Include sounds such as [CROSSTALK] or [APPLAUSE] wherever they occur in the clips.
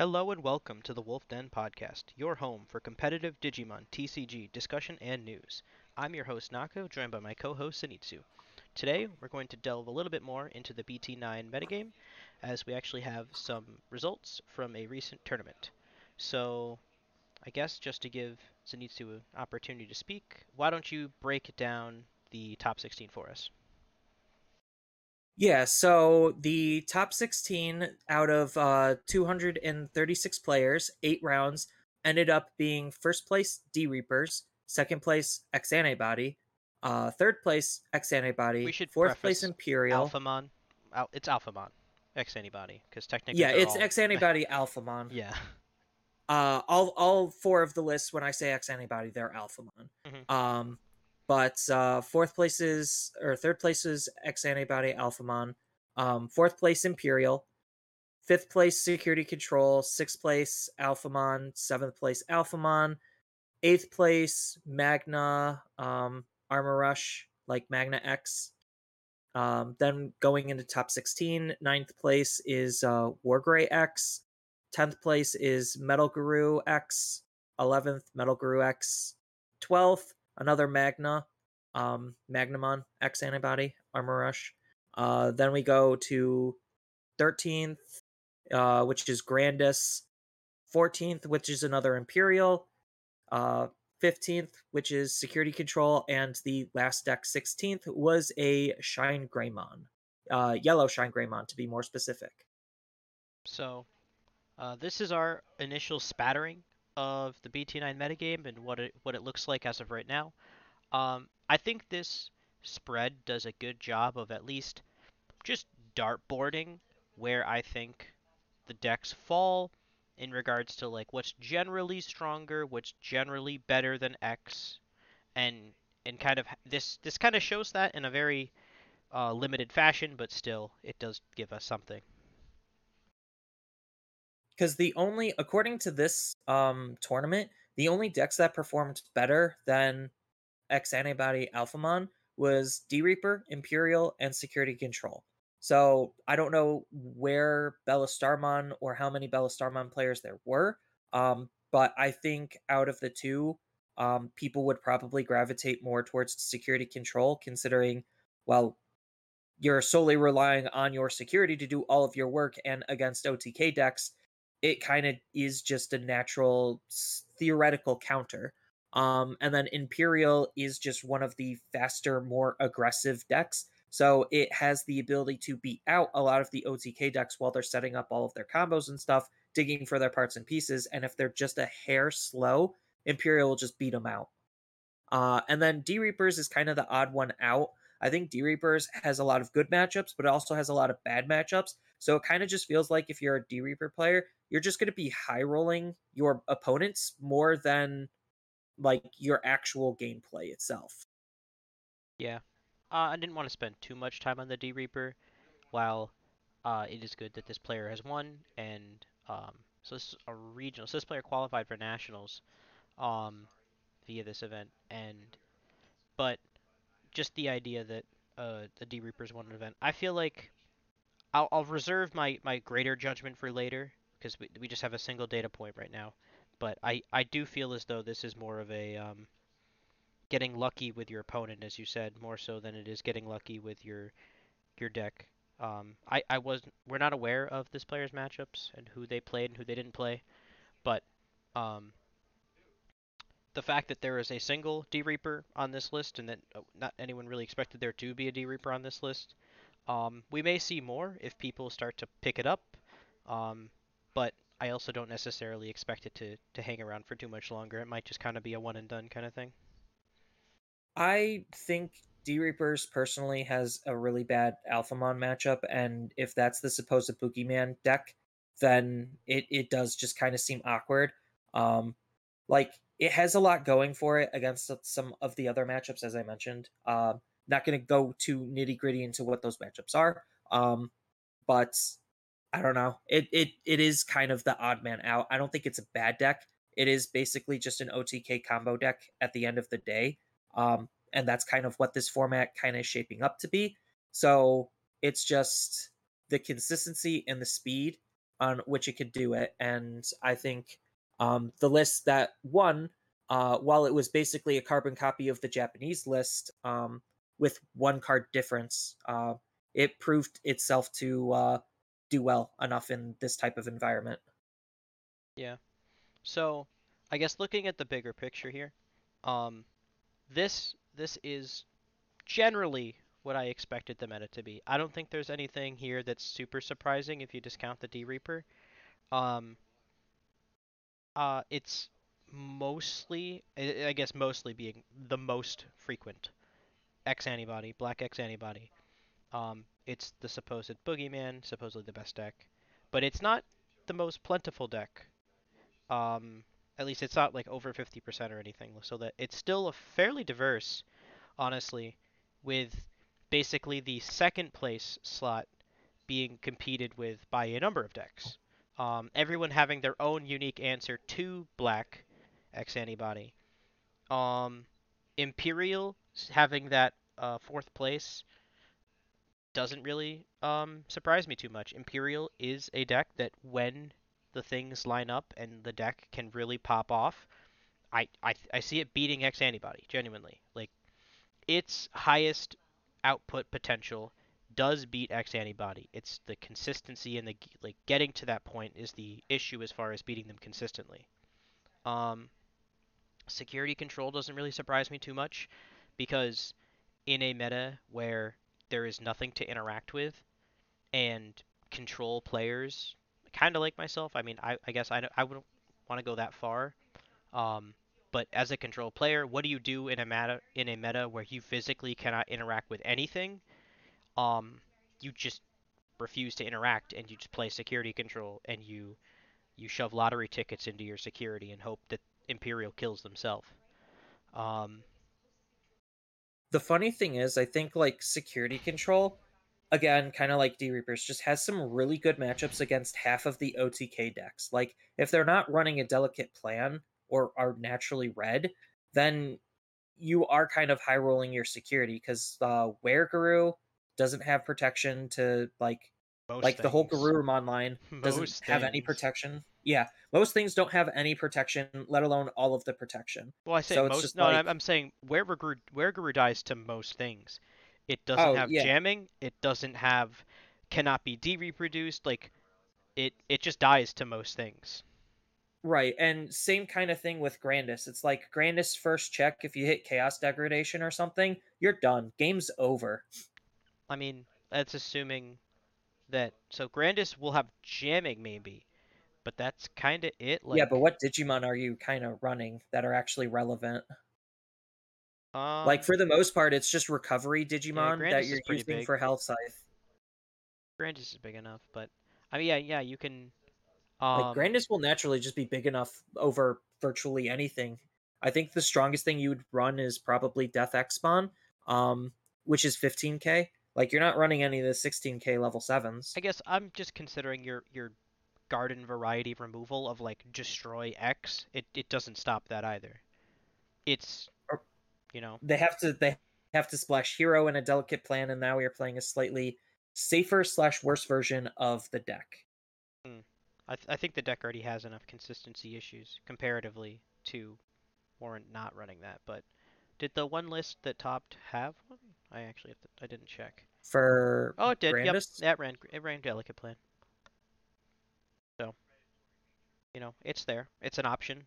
Hello and welcome to the Wolf Den Podcast, your home for competitive Digimon TCG discussion and news. I'm your host Nako, joined by my co-host Zenitsu. Today, we're going to delve a little bit more into the BT9 metagame, as we actually have some results from a recent tournament. So, I guess just to give Zenitsu an opportunity to speak, why don't you break down the top 16 for us? Yeah, so the top 16 out of uh, 236 players, eight rounds, ended up being first place D Reapers, second place X Antibody, uh, third place X Antibody, We should fourth place Imperial. Alphamon. Al- it's Alphamon. X antibody, because technically. yeah, it's all- X Antibody Alphamon. [LAUGHS] Yeah. Uh, all all four of the lists when I say X Antibody, they're Alphamon. Mhm. Um, but uh, fourth place is or third place is X Antibody Alphamon. Um, fourth place Imperial. Fifth place Security Control. Sixth place Alphamon. Seventh place Alphamon. Eighth place Magna um, Armor Rush, like Magna X. Um, then going into top 16, ninth place is uh, Wargrey X. 10th place is Metal Guru X. 11th, Metal Guru X. 12th, another Magna, um, Magnamon X antibody, Armor Rush. Uh, then we go to 13th, uh, which is Grandis. 14th, which is another Imperial. Uh, 15th, which is Security Control. And the last deck, 16th, was a Shine Greymon. Uh, yellow Shine Greymon, to be more specific. So, uh, this is our initial spattering of the BT9 metagame and what it what it looks like as of right now. Um, I think this spread does a good job of at least just dartboarding where I think the decks fall in regards to like what's generally stronger, what's generally better than X, and and kind of this this kind of shows that in a very uh, limited fashion, but still it does give us something. Because the only according to this um tournament the only decks that performed better than x antibody alphamon was d reaper imperial and security control. So i don't know where bellastarmon or how many bellastarmon players there were um but i think out of the two um people would probably gravitate more towards security control considering well you're solely relying on your security to do all of your work and against otk decks it kind of is just a natural theoretical counter. Um, and then Imperial is just one of the faster, more aggressive decks. So it has the ability to beat out a lot of the OTK decks while they're setting up all of their combos and stuff, digging for their parts and pieces. And if they're just a hair slow, Imperial will just beat them out. Uh, and then D Reapers is kind of the odd one out. I think D Reapers has a lot of good matchups, but it also has a lot of bad matchups. So it kind of just feels like if you're a D Reaper player, you're just going to be high rolling your opponents more than like your actual gameplay itself. Yeah. Uh, I didn't want to spend too much time on the D Reaper. While uh, it is good that this player has won, and um, so this is a regional. So this player qualified for nationals um, via this event, and but just the idea that uh, the D Reapers won an event, I feel like I'll, I'll reserve my, my greater judgment for later because we, we just have a single data point right now. But I, I do feel as though this is more of a um, getting lucky with your opponent, as you said, more so than it is getting lucky with your your deck. Um, I, I was we're not aware of this player's matchups and who they played and who they didn't play, but um, the fact that there is a single D Reaper on this list and that uh, not anyone really expected there to be a D Reaper on this list, um, we may see more if people start to pick it up. Um, but I also don't necessarily expect it to, to hang around for too much longer. It might just kind of be a one and done kind of thing. I think D Reapers personally has a really bad Alphamon matchup, and if that's the supposed Boogeyman deck, then it, it does just kind of seem awkward. Um, like it has a lot going for it against some of the other matchups, as I mentioned. Um, not going to go too nitty gritty into what those matchups are, um, but I don't know. It it it is kind of the odd man out. I don't think it's a bad deck. It is basically just an OTK combo deck at the end of the day. Um, and that's kind of what this format kind of shaping up to be. So it's just the consistency and the speed on which it could do it, and I think um, the list that won, uh, while it was basically a carbon copy of the Japanese list um, with one card difference, uh, it proved itself to uh, do well enough in this type of environment. Yeah. So, I guess looking at the bigger picture here, um, this this is generally what I expected the meta to be. I don't think there's anything here that's super surprising if you discount the D Reaper. Um, uh, it's mostly, I I guess, mostly being the most frequent X antibody, black X antibody. Um, it's the supposed boogeyman, supposedly the best deck, but it's not the most plentiful deck. Um, at least it's not like over 50% or anything, so that it's still a fairly diverse, honestly, with basically the second place slot being competed with by a number of decks. Um, everyone having their own unique answer to black X antibody. Um, Imperial having that uh, fourth place doesn't really um, surprise me too much. Imperial is a deck that when the things line up and the deck can really pop off, I, I, I see it beating X antibody, genuinely. Like, its highest output potential does beat X antibody. It's the consistency and the like getting to that point is the issue as far as beating them consistently. Um, security control doesn't really surprise me too much because in a meta where there is nothing to interact with and control players, kind of like myself. I mean, I, I guess I, I wouldn't want to go that far. Um, but as a control player, what do you do in a meta in a meta where you physically cannot interact with anything? Um, you just refuse to interact and you just play security control and you you shove lottery tickets into your security and hope that Imperial kills themselves. Um, The funny thing is, I think like security control, again, kind of like D Reapers, just has some really good matchups against half of the OTK decks. Like if they're not running a delicate plan or are naturally red, then you are kind of high rolling your security because uh, Were Guru doesn't have protection to like most like the whole things. Garurumon line [LAUGHS] doesn't Most have any protection. Yeah, most things don't have any protection, let alone all of the protection. Well, I say So most. no, like- I'm, I'm saying where Guru, where Guru dies to most things. It doesn't Oh, have yeah. jamming. It doesn't have, cannot be de-reproduced. Like, it it just dies to most things. Right, and same kind of thing with Grandis. It's like Grandis first check if you hit Chaos Degradation or something, you're done. Game's over. I mean, that's assuming that. So Grandis will have jamming maybe, but that's kind of it. Like, yeah, but what Digimon are you kind of running that are actually relevant? um, like for the most part, it's just recovery Digimon Grandis that you're using big. for Health Scythe. Grandis is big enough, but I mean, yeah, yeah, you can. Um, Like Grandis will naturally just be big enough over virtually anything. I think the strongest thing you would run is probably Death X Spawn, um, which is 15k. Like you're not running any of the 16k level sevens. I guess I'm just considering your your garden variety removal of like destroy X. It it doesn't stop that either. It's you know They have to they have to splash hero in a delicate plan, and now we are playing a slightly safer slash worse version of the deck. Hmm. I th- I think the deck already has enough consistency issues comparatively to warrant not running that. But did the one list that topped have one? I actually to, I didn't check. For Oh, it did. Yep, that ran it ran delicate plan. So you know it's there. It's an option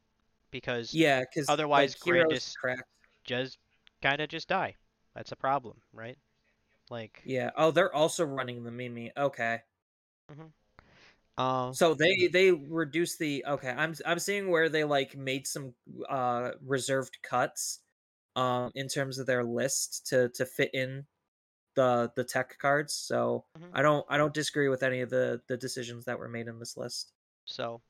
because yeah, because otherwise like, Grandis- just kind of just die. That's a problem, right? Like Yeah. Oh, they're also running the Mimi. Okay. um So they they reduce the okay. I'm I'm seeing where they like made some uh reserved cuts um in terms of their list to to fit in the the tech cards. So Mhm. I don't I don't disagree with any of the the decisions that were made in this list. So,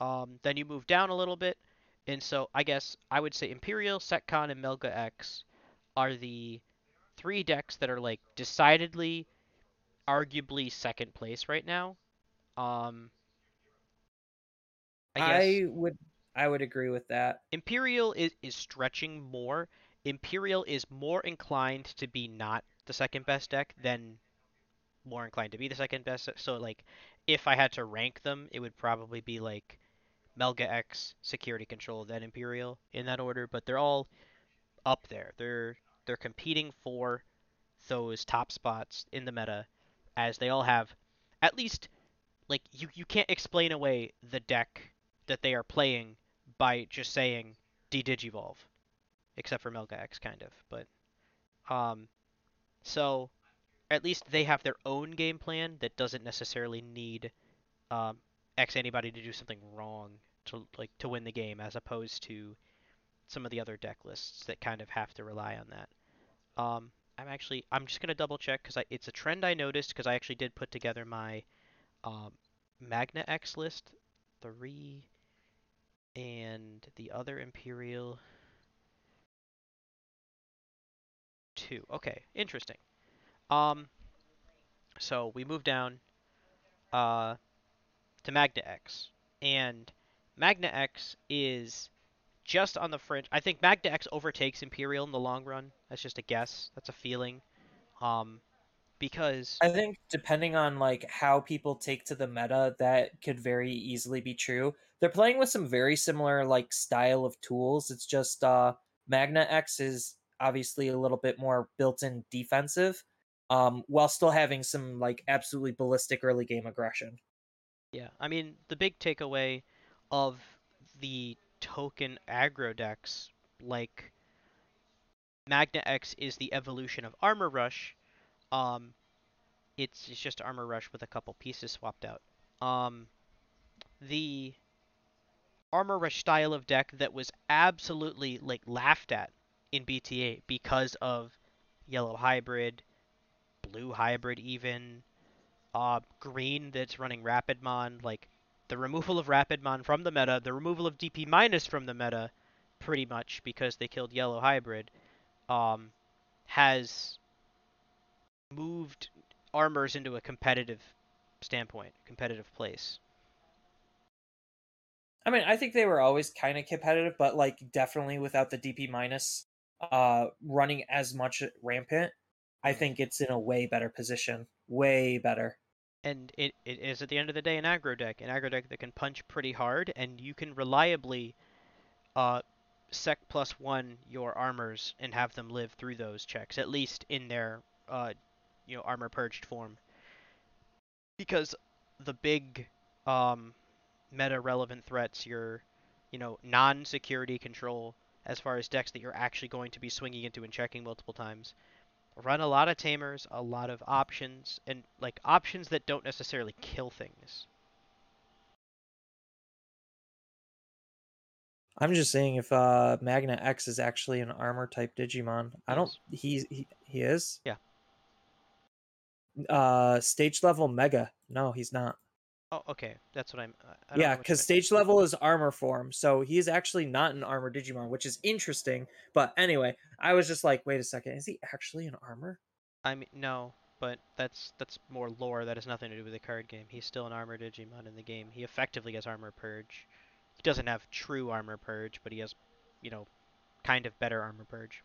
um, then you move down a little bit, and so I guess I would say Imperial, Setcon, and Melga X are the three decks that are like decidedly, arguably second place right now. Um, I I would I would agree with that. Imperial is is stretching more. Imperial is more inclined to be not the second best deck than more inclined to be the second best. So like if I had to rank them, it would probably be like Melga X, Security Control, then Imperial in that order. But they're all up there. They're they're competing for those top spots in the meta, as they all have at least like you you can't explain away the deck that they are playing by just saying D Digivolve. except for Melga X kind of. But um, so at least they have their own game plan that doesn't necessarily need um, X antibody to do something wrong to like to win the game, as opposed to some of the other deck lists that kind of have to rely on that. Um, I'm actually I'm just gonna double check because it's a trend I noticed because I actually did put together my um, Magna X list three and the other Imperial two. Okay, interesting. Um, so we move down uh, to Magna X, and Magna X is just on the fringe. I think Magna X overtakes Imperial in the long run. That's just a guess. That's a feeling. Um, because I think depending on like how people take to the meta, that could very easily be true. They're playing with some very similar like style of tools. It's just uh Magna X is obviously a little bit more built-in defensive, um, while still having some like absolutely ballistic early game aggression. Yeah, I mean the big takeaway of the token aggro decks like Magna X is the evolution of Armor Rush. Um, it's, it's just Armor Rush with a couple pieces swapped out. Um, the Armor Rush style of deck that was absolutely like laughed at in BT8 because of Yellow Hybrid, Blue Hybrid even, uh, Green that's running Rapidmon, like the removal of Rapidmon from the meta, the removal of DP minus from the meta, pretty much because they killed Yellow Hybrid, um, has moved armors into a competitive standpoint, competitive place. I mean, I think they were always kind of competitive, but like definitely without the DP minus uh running as much rampant, I think it's in a way better position. Way better. And it, it is at the end of the day an aggro deck, an aggro deck that can punch pretty hard, and you can reliably uh, sec plus one your armors and have them live through those checks, at least in their uh, you know armor purged form. Because the big um, meta relevant threats, your you know non-security control, as far as decks that you're actually going to be swinging into and checking multiple times, run a lot of tamers, a lot of options, and like options that don't necessarily kill things. I'm just saying if uh Magna X is actually an armor type Digimon. I don't he's he, he is? Yeah. Uh stage level mega. No, he's not. Oh, okay, that's what I'm. I- I don't Yeah, because stage level is armor form, so he is actually not an armor Digimon, which is interesting. But anyway, I was just like, wait a second, is he actually an armor? I mean, no, but that's that's more lore. That has nothing to do with the card game. He's still an armor Digimon in the game. He effectively has armor purge. He doesn't have true armor purge, but he has, you know, kind of better armor purge.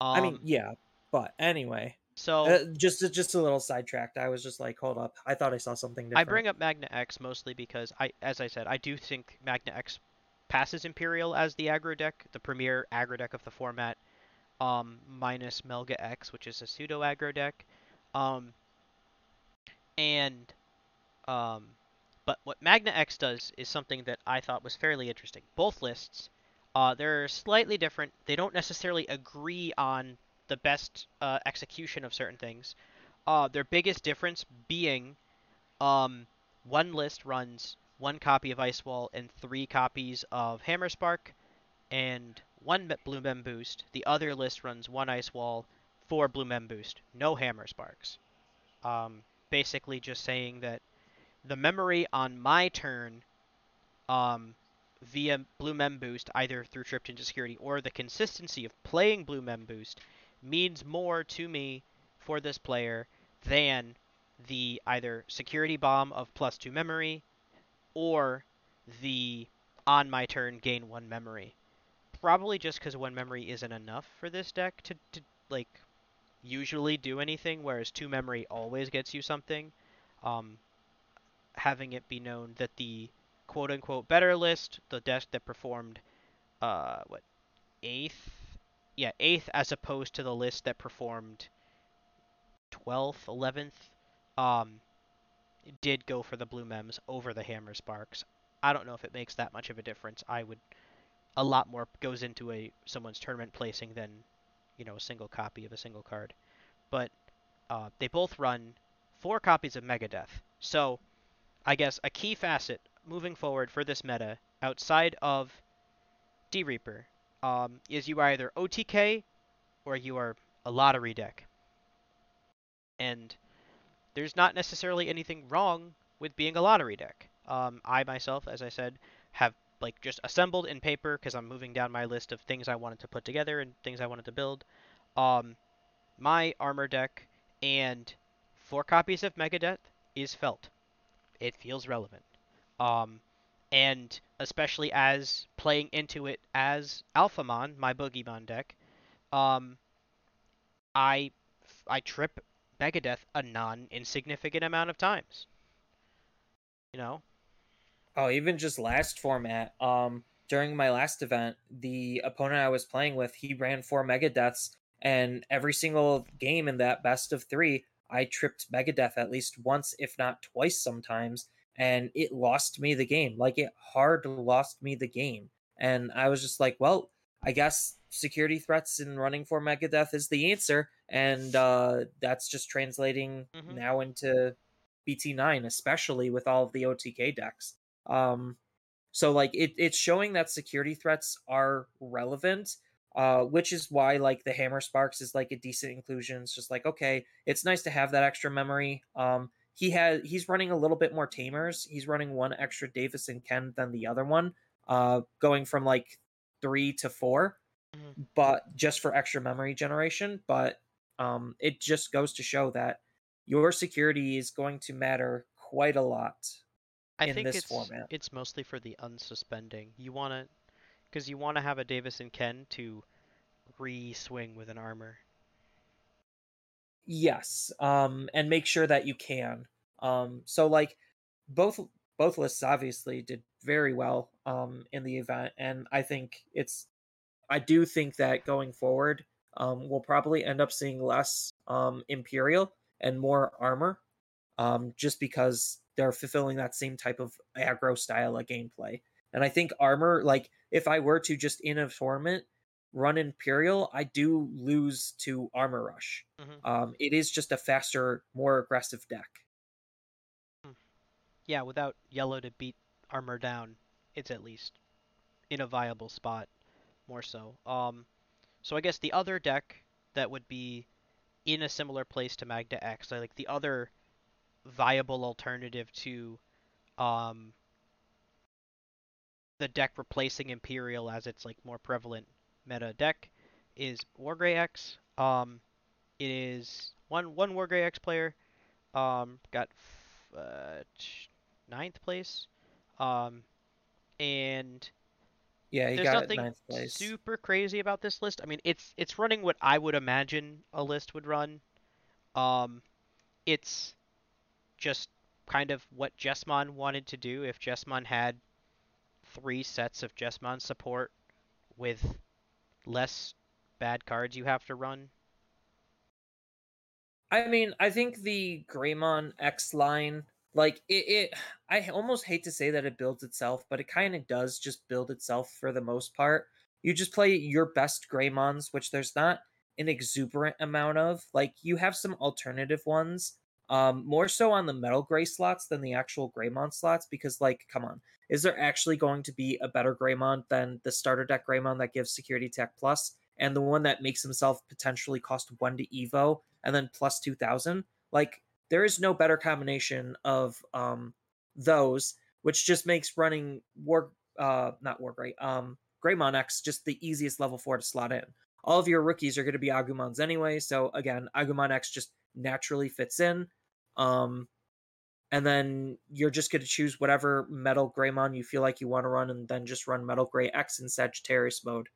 Um, I mean, yeah, but anyway, so uh, just just a little sidetracked. I was just like, hold up, I thought I saw something different. I bring up Magna X mostly because I, as I said, I do think Magna X passes Imperial as the aggro deck, the premier aggro deck of the format, um, minus Melga X, which is a pseudo aggro deck, um, and um, but what Magna X does is something that I thought was fairly interesting. Both lists, uh, they're slightly different. They don't necessarily agree on the best uh, execution of certain things. Uh, their biggest difference being um, one list runs one copy of Ice Wall and three copies of Hammer Spark, and one Blue Mem Boost. The other list runs one Ice Wall, four Blue Mem Boost, no Hammer Sparks. Um, basically, just saying that the memory on my turn, um, via Blue Mem Boost, either through Tripped into Security or the consistency of playing Blue Mem Boost, means more to me for this player than the either security bomb of plus two memory or the on my turn gain one memory. Probably just because one memory isn't enough for this deck to, to like usually do anything, whereas two memory always gets you something. um, having it be known that the quote unquote better list, the deck that performed uh, what eighth, yeah eighth, as opposed to the list that performed twelfth, eleventh, um, did go for the blue mems over the hammer sparks. I don't know if it makes that much of a difference. I would a lot more goes into a someone's tournament placing than you know a single copy of a single card. But uh, they both run four copies of Megadeth. So I guess a key facet moving forward for this meta outside of D Reaper um, is you are either OTK or you are a lottery deck. And there's not necessarily anything wrong with being a lottery deck. Um, I myself, as I said, have like just assembled in paper because I'm moving down my list of things I wanted to put together and things I wanted to build. Um, my armor deck and four copies of Megadeth is felt. It feels relevant. Um, and especially as playing into it as Alphamon, my Boogeyman deck, um, I I trip Megadeth a non-insignificant amount of times. You know. Oh, even just last format. Um, during my last event, the opponent I was playing with, he ran four Megadeths, and every single game in that best of three, I tripped Megadeth at least once, if not twice, sometimes, and it lost me the game. Like it hard lost me the game, and I was just like, well, I guess security threats and running for Megadeth is the answer, and uh, that's just translating mm-hmm. now into BT9, especially with all of the OTK decks. Um, so like it, it's showing that security threats are relevant, uh, which is why like the Hammer Sparks is like a decent inclusion. It's just like okay, it's nice to have that extra memory. Um, he has he's running a little bit more tamers. He's running one extra Davis and Ken than the other one, uh, going from like three to 4 mm-hmm. but just for extra memory generation. But um, it just goes to show that your security is going to matter quite a lot I in think this it's, format. It's mostly for the unsuspending. You want to, because you want to have a Davis and Ken to re-swing with an armor. Yes, um, and make sure that you can. Um, so like both both lists obviously did very well um, in the event, and I think it's. I do think that going forward, um, we'll probably end up seeing less um, Imperial and more armor, um, just because they're fulfilling that same type of aggro style of gameplay. And I think armor, like if I were to just in a tournament run Imperial, I do lose to Armor Rush. Mm-hmm. Um, it is just a faster, more aggressive deck. Hmm. Yeah, without yellow to beat armor down, it's at least in a viable spot, more so. Um, so I guess the other deck that would be in a similar place to Magna X, like the other viable alternative to um, the deck replacing Imperial as its like more prevalent meta deck is Wargrey X. Um, it is one one Wargrey X player um, got uh, ninth place um, and yeah, he there's got nothing ninth place. super crazy about this list. I mean, it's it's running what I would imagine a list would run. Um, it's just kind of what Jesmon wanted to do. If Jesmon had three sets of Jesmon support with less bad cards you have to run. I mean, I think the Greymon X line like it, it i almost hate to say that it builds itself but it kind of does just build itself for the most part you just play your best greymons which there's not an exuberant amount of like you have some alternative ones um more so on the metal gray slots than the actual greymon slots because like come on is there actually going to be a better greymon than the starter deck greymon that gives security tech plus and the one that makes himself potentially cost one to evo and then plus 2000 like there is no better combination of um, those, which just makes running war uh not war Grey, um Greymon X just the easiest level four to slot in. All of your rookies are going to be Agumons anyway, so again, Agumon X just naturally fits in. Um, and then you're just going to choose whatever Metal Greymon you feel like you want to run, and then just run Metal Gray X in Sagittarius mode.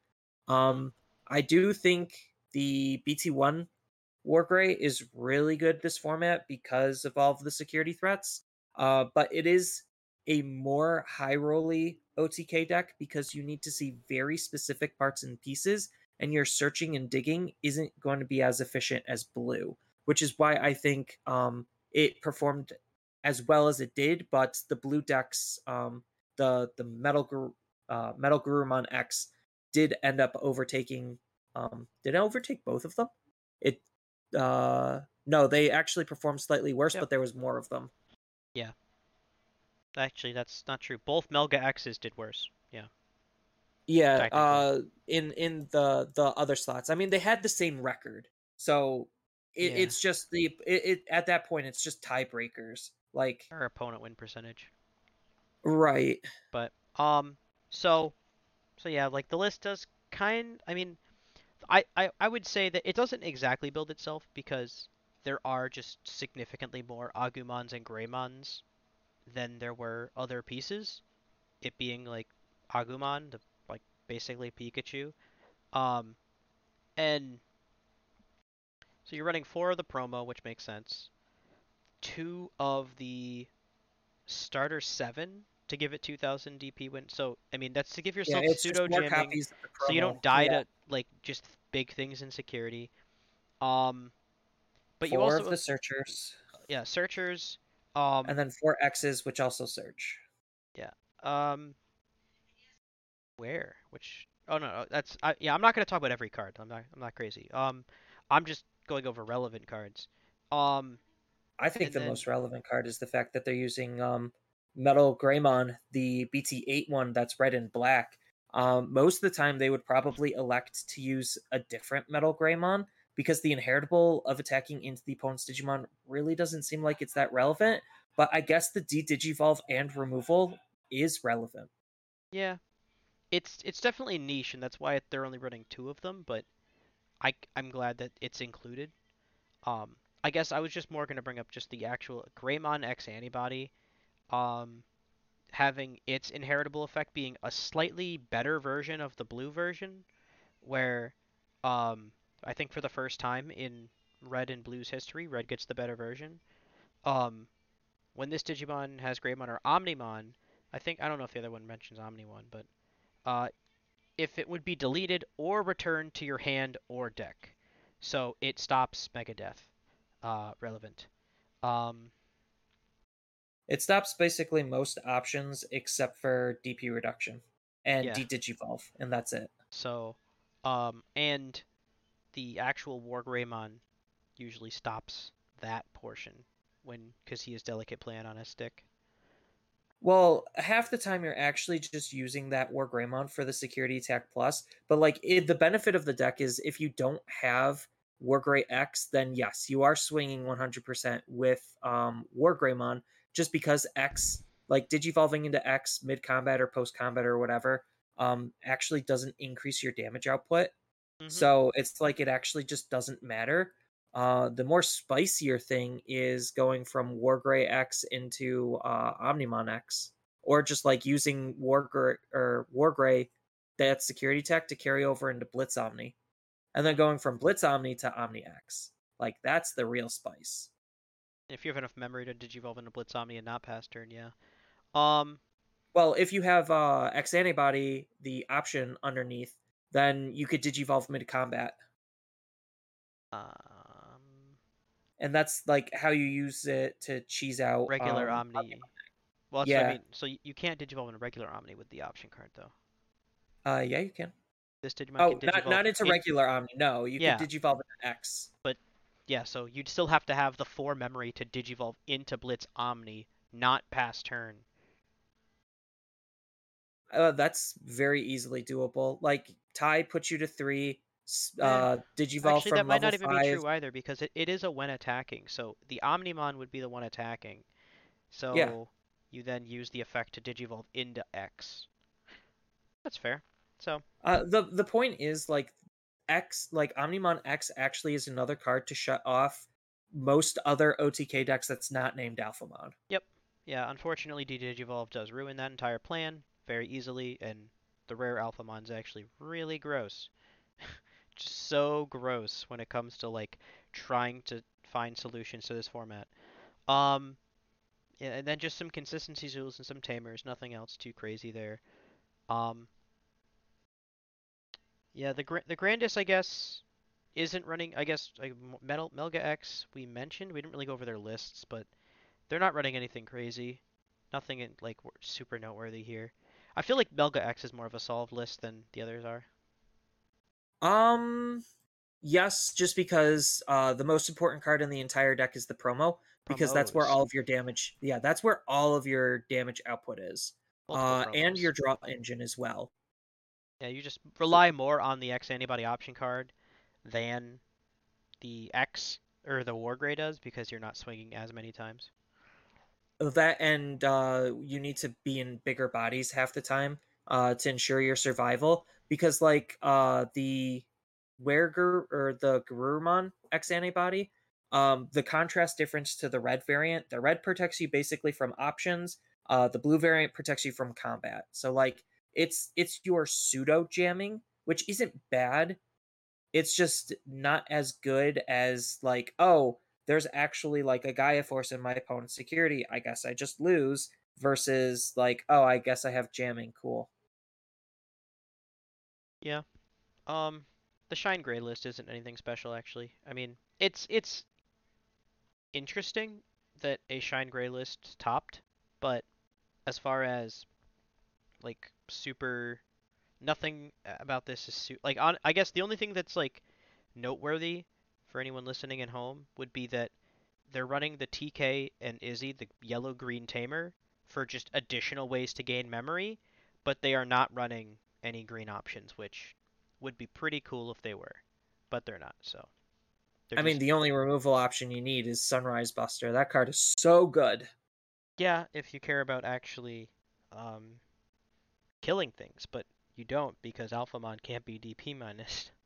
Um, I do think the BT1 Wargray is really good this format because of all of the security threats. Uh, but it is a more high rolly OTK deck because you need to see very specific parts and pieces, and your searching and digging isn't going to be as efficient as blue, which is why I think um, it performed as well as it did. But the blue decks, um, the the Metal Guru, uh, Metal Garurumon X, did end up overtaking. Um, did it overtake both of them? It uh, no, they actually performed slightly worse, Yep. but there was more of them. Yeah, actually, that's not true. Both Melga X's did worse. Yeah. Yeah, uh in in the the other slots. I mean, they had the same record. So it, Yeah. it's just the it, it at that point it's just tiebreakers. Like our opponent win percentage. right. But um, so, so yeah, like the list does kind. I mean, I I I would say that it doesn't exactly build itself because there are just significantly more Agumons and Greymons than there were other pieces. It being like Agumon, the like basically Pikachu, um, and so you're running four of the promo, which makes sense. Two of the starter seven to give it 2,000 DP win. So I mean that's to give yourself just pseudo jamming, copies of the so you don't die Yeah, to like just big things in security. Um, but four you also of the searchers yeah searchers. Um, and then four X's which also search. Yeah. Um, where which oh no no, that's I, yeah I'm not gonna talk about every card. I'm not I'm not crazy. Um, I'm just going over relevant cards. Um, I think the then- most relevant card is the fact that they're using um, Metal Greymon, the BT8 one that's red and black. Um, most of the time, they would probably elect to use a different Metal Greymon because the inheritable of attacking into the opponent's Digimon really doesn't seem like it's that relevant. But I guess the de-digivolve and removal is relevant. Yeah, it's it's definitely niche, and that's why they're only running two of them. But I I'm glad that it's included. Um, I guess I was just more gonna bring up just the actual Greymon X antibody, um, having its inheritable effect being a slightly better version of the blue version, where um I think for the first time in Red and Blue's history, Red gets the better version. Um, when this Digimon has Greymon or Omnimon, I think I don't know if the other one mentions Omnimon, but uh, if it would be deleted or returned to your hand or deck, so it stops Megadeth. Uh, relevant. Um, It stops basically most options except for DP reduction and Yeah. de-digivolve, and that's it. so, um, and the actual War Greymon usually stops that portion when because he has delicate plan on his stick. Well, half the time you're actually just using that War Greymon for the security attack plus, but like it, the benefit of the deck is if you don't have War Grey X, then yes, you are swinging 100% with um, War Greymon just because X, like digivolving into X mid combat or post combat or whatever, um, actually doesn't increase your damage output. Mhm. So it's like it actually just doesn't matter. Uh, the more spicier thing is going from Wargray X into uh, Omnimon X, or just like using Wargray or Wargray that security tech to carry over into Blitz Omni, and then going from Blitz Omni to Omni X. Like that's the real spice. If you have enough memory to digivolve into Blitz Omni and not pass turn, yeah. Um, Well, if you have uh, X antibody, the option underneath, then you could digivolve mid combat, um, and that's like how you use it to cheese out regular um, Omni. Well, that's I mean. So you, can't digivolve into regular Omni with the option card though. Uh, yeah, you can. This Digimon Oh, can not not into in- regular Omni. No, you Yeah. can digivolve into X. But yeah, so you'd still have to have the four memory to digivolve into Blitz Omni, not pass turn. Uh, that's very easily doable. Like Tai puts you to three. Eh, Uh, digivolve Actually, that might not even be true either because it, it is a when attacking. So the Omnimon would be the one attacking. So yeah. you then use the effect to digivolve into X. That's fair. So Uh, the the point is like X, like Omnimon X, actually is another card to shut off most other OTK decks that's not named Alphamon. Yep. Yeah, unfortunately, de-digivolve does ruin that entire plan very easily, and the rare Alphamon's actually really gross. [LAUGHS] just so gross when it comes to like trying to find solutions to this format. Um, and then just some consistency tools and some tamers, nothing else too crazy there. Um, yeah, the the grandest I guess isn't running. I guess like Metal Melga X we mentioned. We didn't really go over their lists, but they're not running anything crazy. Nothing in, like super noteworthy here. I feel like Melga X is more of a solved list than the others are. Um, yes, just because uh, the most important card in the entire deck is the promo, because that's where all of your damage. Yeah, that's where all of your damage output is, uh, and your draw engine as well. Yeah, you just rely more on the X antibody option card than the X or the War Grey does because you're not swinging as many times. That and uh, you need to be in bigger bodies half the time uh, to ensure your survival. Because like uh, the Werger or the Garurumon X antibody, um, the contrast difference to the red variant, the red protects you basically from options. Uh, the blue variant protects you from combat. So like it's it's your pseudo jamming, which isn't bad. It's just not as good as like oh there's actually like a Gaia Force in my opponent's security. I guess I just lose versus like, oh, I guess I have jamming. Cool. Yeah. Um, the Shine Gray list isn't anything special actually. I mean, it's it's interesting that a Shine Gray list topped, but as far as like super nothing about this is su- like on I guess the only thing that's like noteworthy for anyone listening at home would be that they're running the TK and Izzy, the yellow green tamer, for just additional ways to gain memory, but they are not running any green options, which would be pretty cool if they were, but they're not. So they're I mean, the only removal option you need is Sunrise Buster. That card is so good. yeah, if you care about actually um, killing things, but you don't because Alphamon can't be DP minus. [LAUGHS]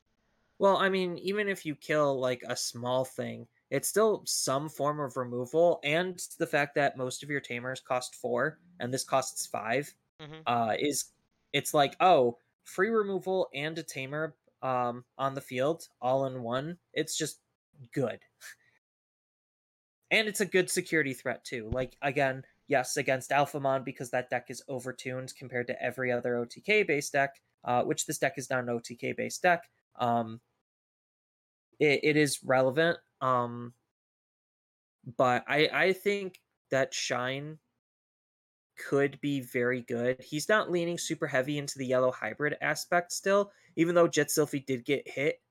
Well, I mean, even if you kill like a small thing, it's still some form of removal, and the fact that most of your tamers cost four and this costs 5 mm-hmm. uh, is it's like oh, free removal and a tamer um on the field all in one. It's just good. And it's a good security threat too. Like again, yes, against Alphamon because that deck is overtuned compared to every other OTK based deck, uh, which this deck is not an OTK based deck. Um, it, it is relevant. Um, but I I think that Shine could be very good. He's not leaning super heavy into the yellow hybrid aspect still, even though Jet Sylphie did get hit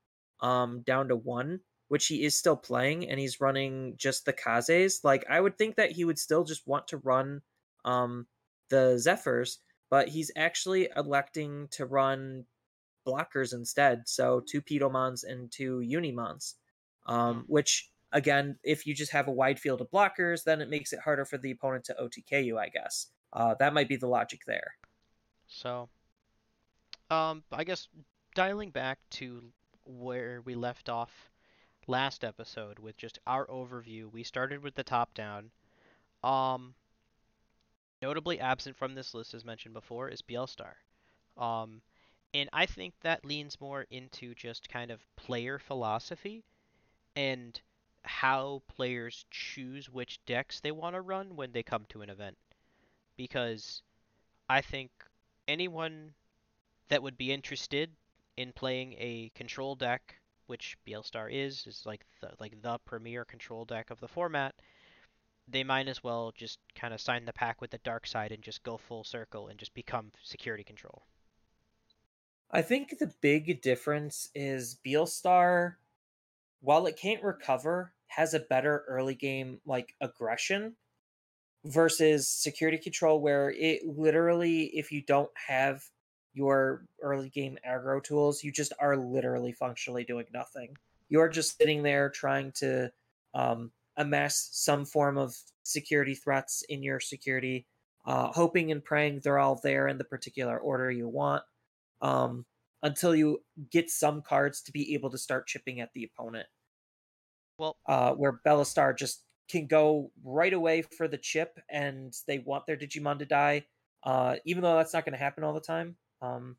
um down to one, which he is still playing, and he's running just the Kazes. Like I would think that he would still just want to run um the Zephyrs, but he's actually electing to run blockers instead. So two Pedomons and two Unimons. Um, which again, if you just have a wide field of blockers, then it makes it harder for the opponent to OTK you, I guess. Uh, that might be the logic there. So, um, I guess dialing back to where we left off last episode with just our overview, we started with the top down. Um, notably absent from this list, as mentioned before, is Beelstar. Um, and I think that leans more into just kind of player philosophy and how players choose which decks they want to run when they come to an event. Because I think anyone that would be interested in playing a control deck, which Beelstar is, is like the like the premier control deck of the format, they might as well just kind of sign the pack with the dark side and just go full circle and just become security control. I think the big difference is Beelstar, while it can't recover, has a better early game like aggression versus security control, where it literally, if you don't have your early game aggro tools, you just are literally functionally doing nothing. You're just sitting there trying to um, amass some form of security threats in your security, uh, hoping and praying they're all there in the particular order you want um, until you get some cards to be able to start chipping at the opponent. Well, Uh, where Bellastar just can go right away for the chip and they want their Digimon to die, uh, even though that's not going to happen all the time. Um,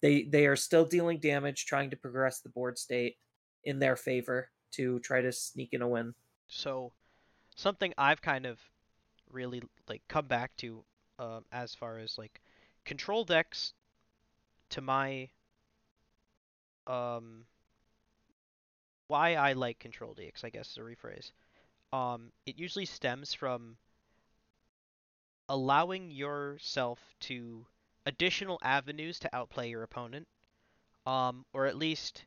they they are still dealing damage, trying to progress the board state in their favor to try to sneak in a win. So, something I've kind of really like come back to um, as far as like control decks to my um why I like control decks, I guess is a rephrase. Um, it usually stems from allowing yourself to additional avenues to outplay your opponent, um, or at least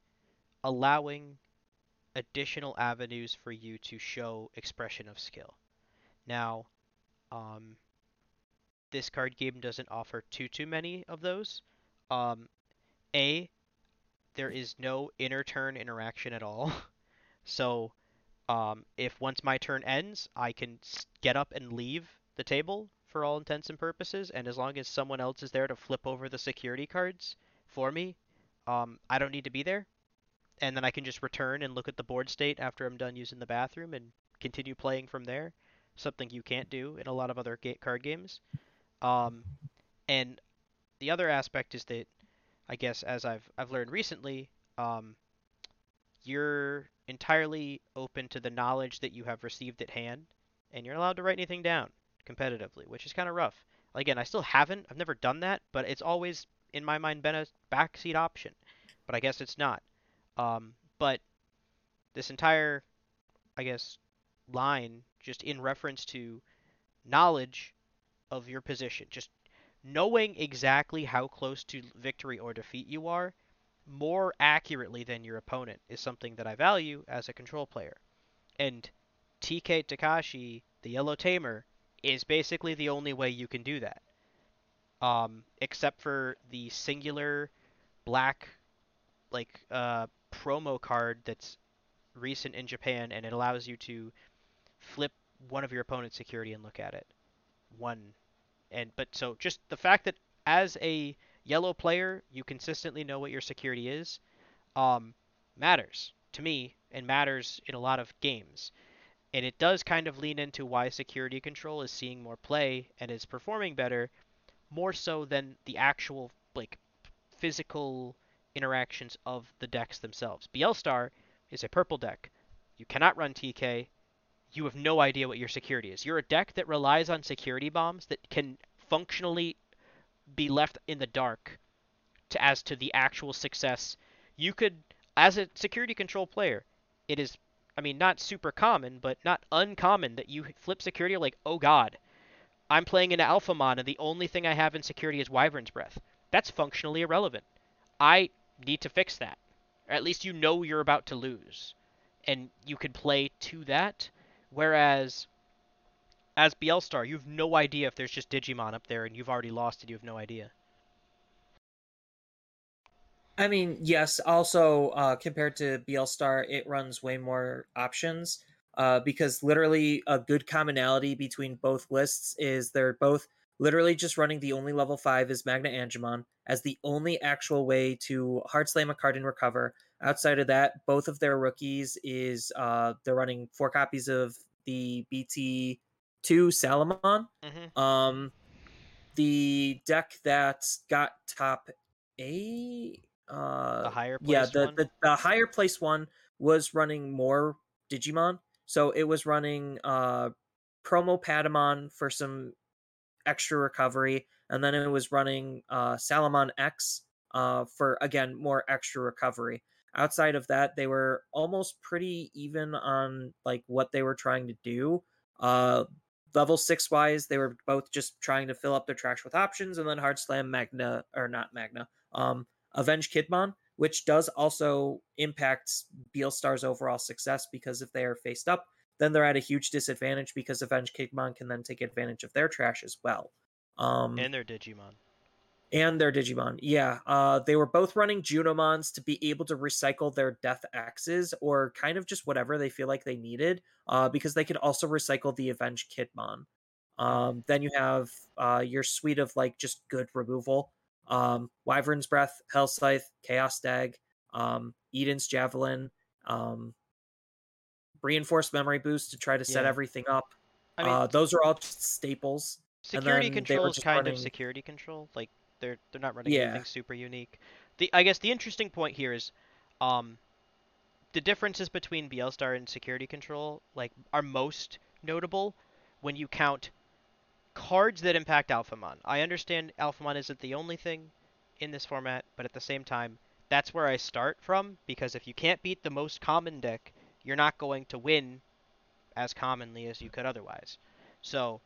allowing additional avenues for you to show expression of skill. Now, um, this card game doesn't offer too too many of those. Um, a, there is no inner turn interaction at all. [LAUGHS] so, um, if once my turn ends, I can get up and leave the table for all intents and purposes, and as long as someone else is there to flip over the security cards for me, um, I don't need to be there. And then I can just return and look at the board state after I'm done using the bathroom and continue playing from there. Something you can't do in a lot of other card games. Um, and the other aspect is that, I guess, as I've I've learned recently, um, you're entirely open to the knowledge that you have received at hand, and you're allowed to write anything down competitively, which is kind of rough. Again, I still haven't. I've never done that, but it's always in my mind been a backseat option. But I guess it's not. Um, but this entire, I guess, line just in reference to knowledge of your position, just knowing exactly how close to victory or defeat you are more accurately than your opponent is something that I value as a control player. And TK Takashi, the Yellow Tamer, is basically the only way you can do that. Um, except for the singular black like uh, promo card that's recent in Japan and it allows you to flip one of your opponent's security and look at it. One and but so just the fact that as a yellow player you consistently know what your security is um, matters to me and matters in a lot of games. And it does kind of lean into why security control is seeing more play and is performing better, more so than the actual like physical interactions of the decks themselves. Beelstar is a purple deck. You cannot run TK. You have no idea what your security is. You're a deck that relies on security bombs that can functionally be left in the dark to as to the actual success. You could as a security control player, it is I mean, not super common, but not uncommon that you flip security like, oh god, I'm playing an Alphamon and the only thing I have in security is Wyvern's Breath. That's functionally irrelevant. I need to fix that. Or at least you know you're about to lose. And you can play to that. Whereas as Beelstar, you have no idea if there's just Digimon up there and you've already lost it. you have no idea. I mean, yes. Also, uh, compared to Beelstar, it runs way more options uh, because literally a good commonality between both lists is they're both literally just running the only level five is Magna Angemon as the only actual way to hard slam a card and recover. Outside of that, both of their rookies is uh, they're running four copies of the BT two Salamon. Mm-hmm. Um, the deck that got top eight uh The higher yeah the, the the higher place one was running more digimon so it was running uh promo patamon for some extra recovery and then it was running uh salamon x uh for again more extra recovery outside of that they were almost pretty even on like what they were trying to do uh level six wise they were both just trying to fill up their trash with options and then hard slam magna or not magna um Avenge Kidmon, which does also impact Beelstar's overall success because if they are faced up, then they're at a huge disadvantage because Avenge Kidmon can then take advantage of their trash as well. Um, And their Digimon. And their Digimon. Yeah, uh, they were both running Junomons to be able to recycle their Death X's or kind of just whatever they feel like they needed, uh, because they could also recycle the Avenge Kidmon. Um, then you have uh, your suite of like just good removal. Um, Wyvern's Breath, Hell Scythe, Chaos Stag, um, Eden's Javelin, um, Reinforced Memory Boost to try to set Yeah. everything up. I mean, uh, those are all just staples. security control is kind running- of security control. Like they're they're not running Yeah. anything super unique. the I guess the interesting point here is, um, the differences between Beelstar and Security Control like are most notable when you count cards that impact Alphamon. I understand Alphamon isn't the only thing in this format, but at the same time, that's where I start from because if you can't beat the most common deck, you're not going to win as commonly as you could otherwise. So,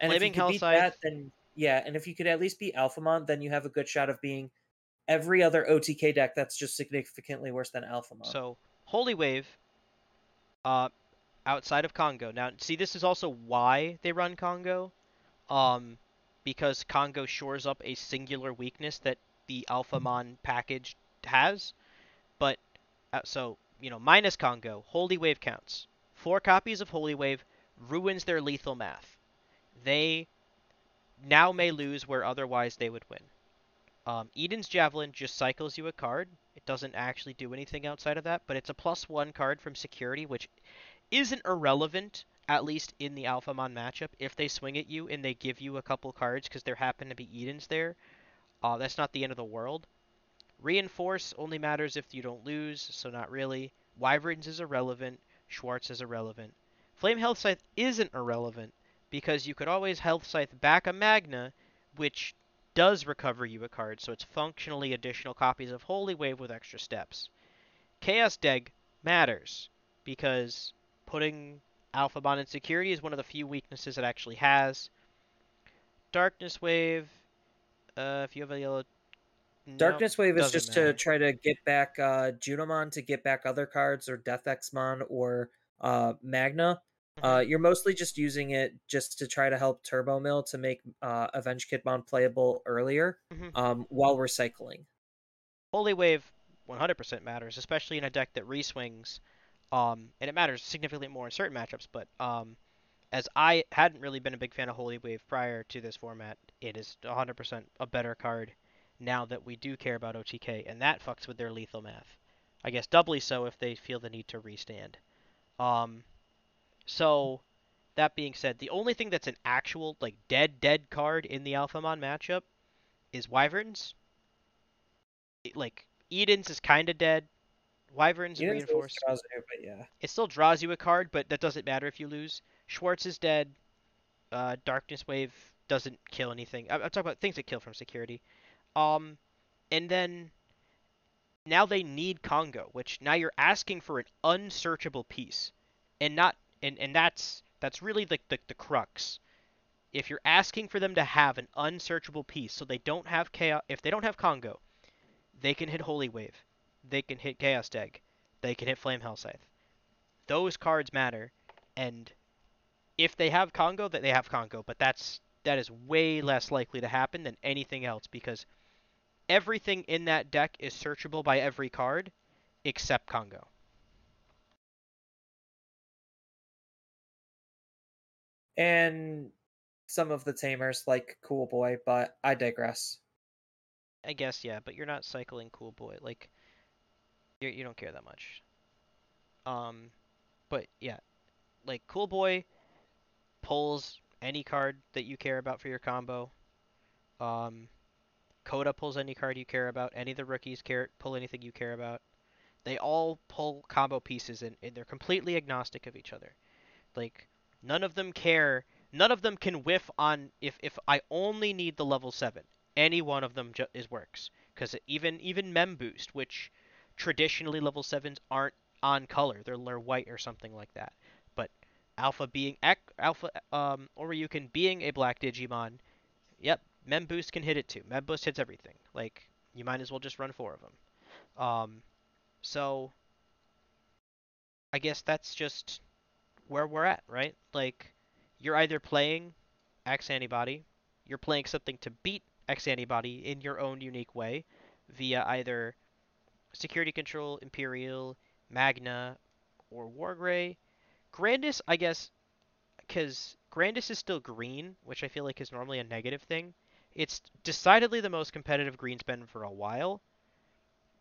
And Flaming if you beat Hellscythe, that, then yeah, and if you could at least beat Alphamon, then you have a good shot of being every other OTK deck that's just significantly worse than Alphamon. So Holy Wave, uh, outside of Congo. Now, see, this is also why they run Congo, um, because Congo shores up a singular weakness that the Alphamon package has. But uh, so you know, minus Congo, Holy Wave counts. Four copies of Holy Wave ruins their lethal math. They now may lose where otherwise they would win. Um, Eden's Javelin just cycles you a card. It doesn't actually do anything outside of that, but it's a plus one card from security, which isn't irrelevant, at least in the Alphamon matchup. If they swing at you and they give you a couple cards because there happen to be Edens there, uh, that's not the end of the world. Reinforce only matters if you don't lose, so not really. Wyverns is irrelevant. Schwartz is irrelevant. Flame Hell Scythe isn't irrelevant because you could always Hell Scythe back a Magna, which does recover you a card, so it's functionally additional copies of Holy Wave with extra steps. Chaos Deg matters because putting Alphamon in security is one of the few weaknesses it actually has. Darkness Wave, uh, if you have a yellow. Darkness Wave is just matter. to try to get back uh Junomon to get back other cards or Death Xmon or uh Magna. Uh, Mhm. you're mostly just using it just to try to help Turbo Mill to make uh, Avenge Kidmon playable earlier Mhm. um, while recycling. Holy Wave 100% matters, especially in a deck that reswings. Um, and it matters significantly more in certain matchups, but um, as I hadn't really been a big fan of Holy Wave prior to this format, it is 100% a better card now that we do care about OTK, and that fucks with their lethal math. I guess doubly so if they feel the need to restand. Um, so, that being said, the only thing that's an actual, like, dead, dead card in the Alphamon matchup is Wyverns. It- like, Eden's is kind of dead. Wyverns Eden's always reinforce. draws you, but yeah. It still draws you a card, but that doesn't matter if you lose. Schwartz is dead. Uh, Darkness Wave doesn't kill anything. I- I'm talking about things that kill from security. Um, and then now they need Congo, which now you're asking for an unsearchable piece, and not and and that's that's really the the, the crux. If you're asking for them to have an unsearchable piece, so they don't have chaos, if they don't have Congo, they can hit Holy Wave, they can hit Chaos Deg, they can hit Flame Hell Scythe. Those cards matter, and if they have Congo, that they have Congo, but that's that is way less likely to happen than anything else because everything in that deck is searchable by every card except Congo. And some of the tamers like Cool Boy, but I digress. I guess yeah, but you're not cycling Cool Boy like you you don't care that much. Um, but yeah, like Cool Boy pulls any card that you care about for your combo. Um, Coda pulls any card you care about. Any of the rookies care pull anything you care about. They all pull combo pieces and, and they're completely agnostic of each other. Like none of them care. None of them can whiff on if if I only need the level seven. Any one of them ju- is works because even even Mem Boost, which traditionally level sevens aren't on color, they're, they're white or something like that. But Alpha being Alpha um or you can being a black Digimon, yep, Mem Boost can hit it too. Mem Boost hits everything. Like you might as well just run four of them. Um, so I guess that's just where we're at, right? Like you're either playing X antibody, you're playing something to beat X antibody in your own unique way via either security control, Imperial, Magna, or Wargray. Grandis, I guess, because Grandis is still green, which I feel like is normally a negative thing. It's decidedly the most competitive green's been for a while,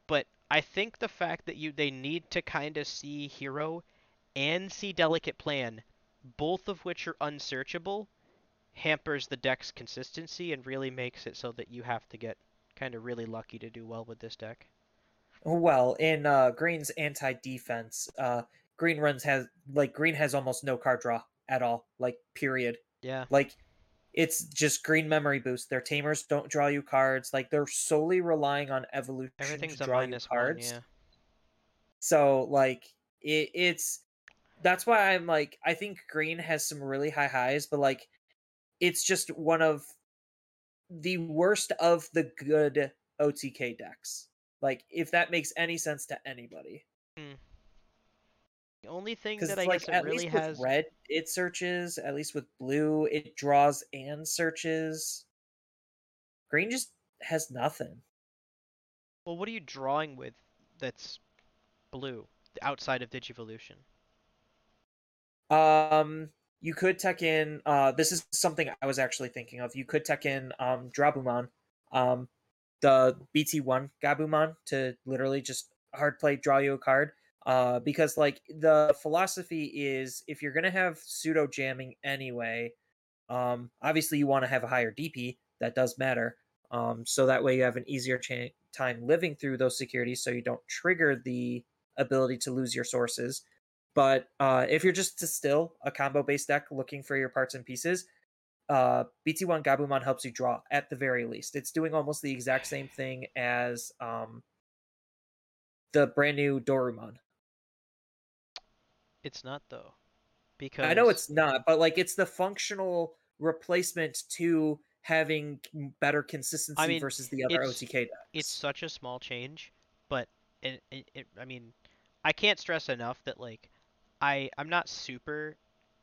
but I think the fact that you they need to kind of see hero and see delicate plan, both of which are unsearchable, hampers the deck's consistency and really makes it so that you have to get kind of really lucky to do well with this deck. Well, in uh, Green's anti defense, uh, Green runs has like Green has almost no card draw at all. Like period. Yeah. Like it's just Green memory boost. Their tamers don't draw you cards. Like they're solely relying on evolution Everything's to a draw you cards. one. Yeah. So like it, it's that's why I'm like I think Green has some really high highs, but like it's just one of the worst of the good OTK decks. Like if that makes any sense to anybody. Hmm. The only thing that I like guess it at really least has. with red it searches, at least with blue it draws and searches. Green just has nothing. Well, what are you drawing with that's blue outside of Digivolution? Um, you could tech in. Uh, this is something I was actually thinking of. You could tech in um Drabumon, um, the BT one Gabumon to literally just hard play, draw you a card. Uh, because like the philosophy is, if you're gonna have pseudo jamming anyway, um, obviously you want to have a higher DP. That does matter. Um, so that way you have an easier time living through those securities, so you don't trigger the ability to lose your sources. But uh, if you're just to still a combo based deck looking for your parts and pieces, uh, BT1 Gabumon helps you draw at the very least. It's doing almost the exact same thing as um, the brand new Dorumon. It's not though, because I know it's not, but like it's the functional replacement to having better consistency mean, versus the other OTK decks. it's such a small change, but it, it, it I mean, I can't stress enough that like I I'm not super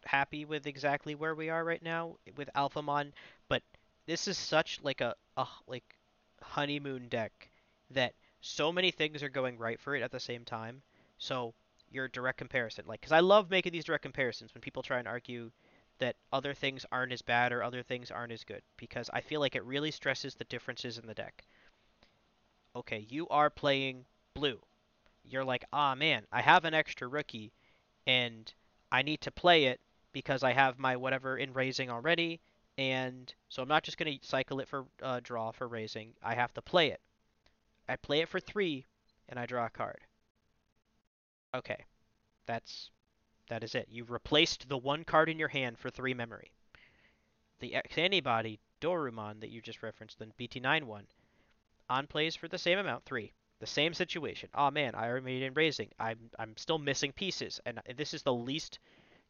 happy with exactly where we are right now with Alphamon, but this is such like a, a like honeymoon deck that so many things are going right for it at the same time. So your direct comparison, like, because I love making these direct comparisons when people try and argue that other things aren't as bad or other things aren't as good, because I feel like it really stresses the differences in the deck. Okay, you are playing blue. You're like, ah man, I have an extra rookie, and I need to play it because I have my whatever in raising already, and so I'm not just gonna cycle it for uh, draw for raising. I have to play it. I play it for three, and I draw a card. Okay, that's that is it. You've replaced the one card in your hand for three memory. The X antibody Dorumon that you just referenced, the BT9 one, on plays for the same amount, three. The same situation. Oh man, I already made in raising. I'm I'm still missing pieces, and this is the least.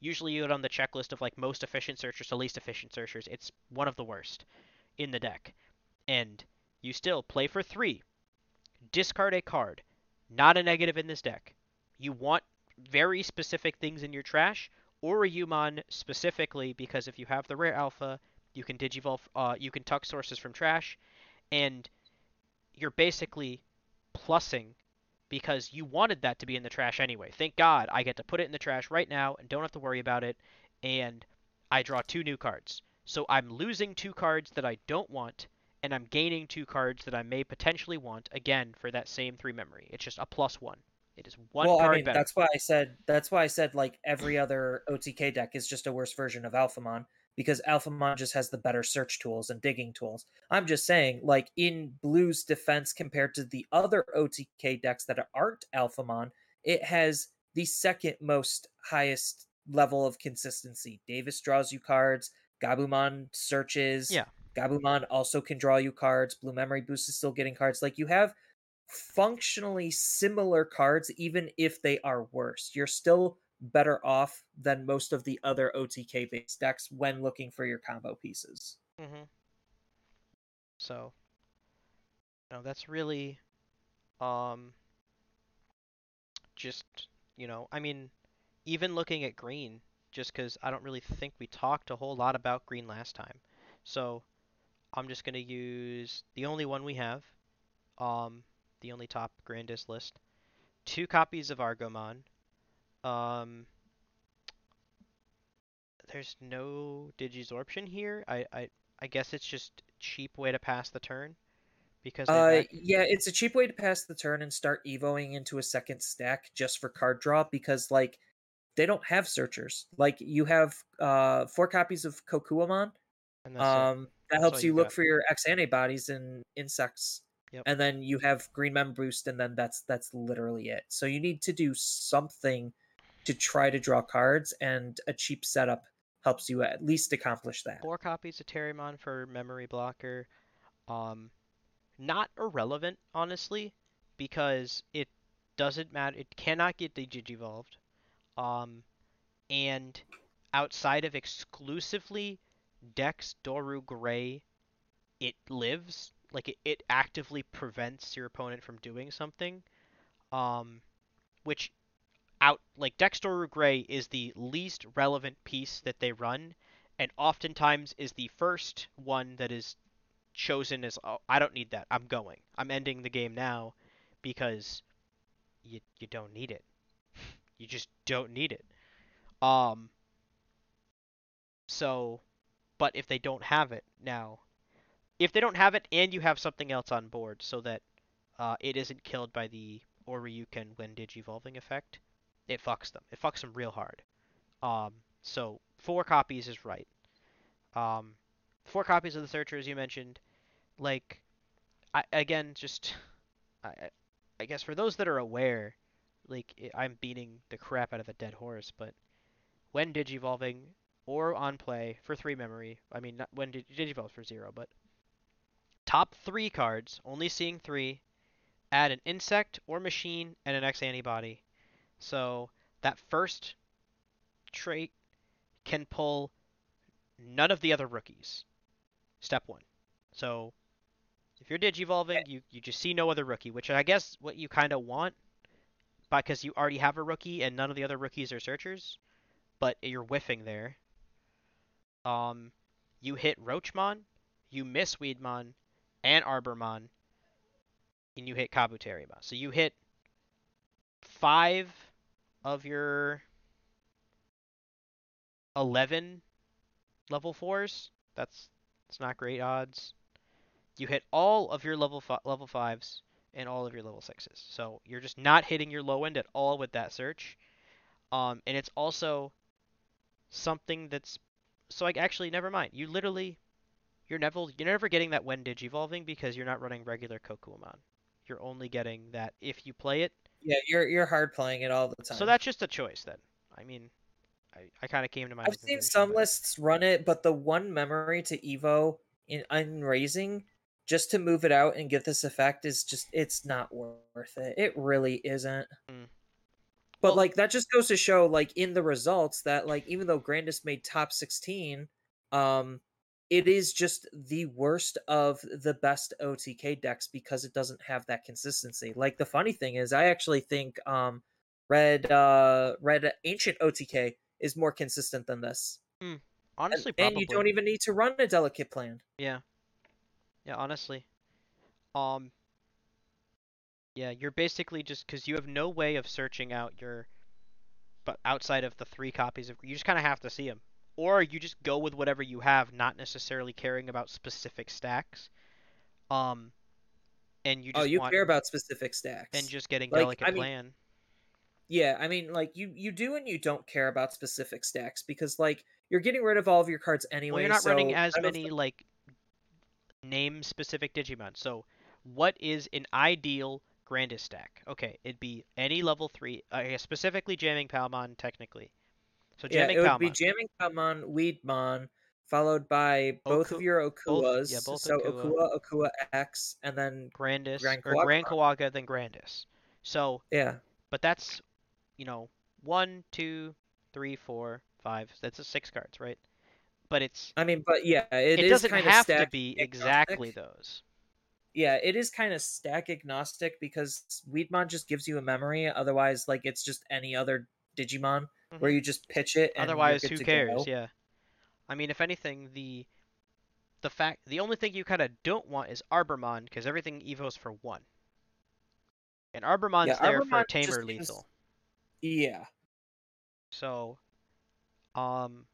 Usually, you on the checklist of like most efficient searchers to least efficient searchers. It's one of the worst in the deck, and you still play for three. Discard a card. Not a negative in this deck. You want very specific things in your trash, or a Umon specifically because if you have the rare alpha, you can digivolve, uh, you can tuck sources from trash, and you're basically plussing because you wanted that to be in the trash anyway. Thank God I get to put it in the trash right now and don't have to worry about it, and I draw two new cards. So I'm losing two cards that I don't want, and I'm gaining two cards that I may potentially want again for that same three memory. It's just a plus one. It is one well, card I mean, better. that's why I said that's why I said like every other OTK deck is just a worse version of Alphamon because Alphamon just has the better search tools and digging tools. I'm just saying, like in Blue's defense compared to the other OTK decks that aren't Alphamon, it has the second most highest level of consistency. Davis draws you cards, Gabumon searches. Yeah. Gabumon also can draw you cards. Blue Memory Boost is still getting cards. Like you have functionally similar cards, even if they are worse. You're still better off than most of the other OTK based decks when looking for your combo pieces. Mm-hmm. So, no, that's really, um, just you know, I mean, even looking at green, just because I don't really think we talked a whole lot about green last time. So, I'm just gonna use the only one we have, um, the only top Grandis list. Two copies of Argomon. Um, there's no Digisorption here. I, I I guess it's just cheap way to pass the turn because Uh, back- yeah, it's a cheap way to pass the turn and start evoing into a second stack just for card draw because like they don't have searchers. Like you have uh four copies of Kokuwamon. and that's it. Um, that helps you you look for your X antibodies and insects Yep. and then you have green mem boost, and then that's that's literally it. So you need to do something to try to draw cards, and a cheap setup helps you at least accomplish that. Four copies of Terriermon for memory blocker. Um, not irrelevant, honestly, because it doesn't matter. It cannot get digivolved. Um, and outside of exclusively Dex Doru Gray, it lives. Like it, it actively prevents your opponent from doing something. Um, which out like Dex Doru Gray is the least relevant piece that they run, and oftentimes is the first one that is chosen as oh, I don't need that. I'm going. I'm ending the game now because you you don't need it. [LAUGHS] You just don't need it. Um so but if they don't have it now if they don't have it and you have something else on board so that uh, it isn't killed by the Oryuken when digivolving effect, it fucks them. It fucks them real hard. Um, so four copies is right. Um, four copies of the Searcher, as you mentioned, like, I again just, [LAUGHS] I, I guess for those that are aware, like I'm beating the crap out of a dead horse, but when digivolving or on play for three memory, I mean not when dig- digivolves for zero, but top three cards, only seeing three, add an insect or machine and an X antibody. So that first trait can pull none of the other rookies. Step one. So if you're digivolving, you, you just see no other rookie, which I guess what you kind of want because you already have a rookie and none of the other rookies are searchers, but you're whiffing there. Um, you hit Roachmon, you miss Weedmon, and Arbormon, and you hit Kabuterimon. So you hit five of your 11 level fours. That's it's not great odds. You hit all of your level fi- level fives and all of your level sixes. So you're just not hitting your low end at all with that search. Um, and it's also something that's so like actually never mind. You literally you're never you're never getting that when digivolving because you're not running regular Kokuwamon. You're only getting that if you play it. Yeah, you're you're hard playing it all the time. So that's just a choice then. I mean, I, I kind of came to my. I've seen some lists run it, but the one memory to Evo in Unraising just to move it out and get this effect is just it's not worth it. It really isn't. Mm. But Well- like that just goes to show like in the results that like even though Grandis made top 16, um it is just the worst of the best OTK decks because it doesn't have that consistency. Like the funny thing is I actually think um red uh red ancient OTK is more consistent than this. And, honestly, and you don't even need to run a delicate plan. Yeah. Yeah, honestly. Um Yeah, you're basically just cuz you have no way of searching out your but outside of the three copies of you just kind of have to see them. Or you just go with whatever you have, not necessarily caring about specific stacks. Um and you Oh, you care about specific stacks. and just getting Like, delicate I mean, plan. Yeah, I mean, like you you do and you don't care about specific stacks because like you're getting rid of all of your cards anyway. Well, you're not running as many like name specific Digimon. So, what is an ideal Grandis stack? Okay, it'd be any level three, uh, specifically jamming Palmon, technically. So Yeah, jamming it would be jamming Palmon, Weedmon, followed by both Oku- of your Okuas. yeah, both so Okua. Okua, Okua X, and then Grandis Grand or Grand Kuwaga, then Grandis. So, yeah, but that's you know one, two, three, four, five. That's a six cards, right? But it's I mean, but yeah, it, doesn't kind of have to be agnostic. exactly those. Yeah, it is kind of stack agnostic because Weedmon just gives you a memory. Otherwise, like it's just any other Digimon where Mhm. you just pitch it. And Otherwise, who cares? go. Yeah. I mean, if anything, the the fact the only thing you kind of don't want is Arbormon because everything evos for one, and Arbormon's Yeah, there for Arbormon just tamer lethal. Yeah, So, um,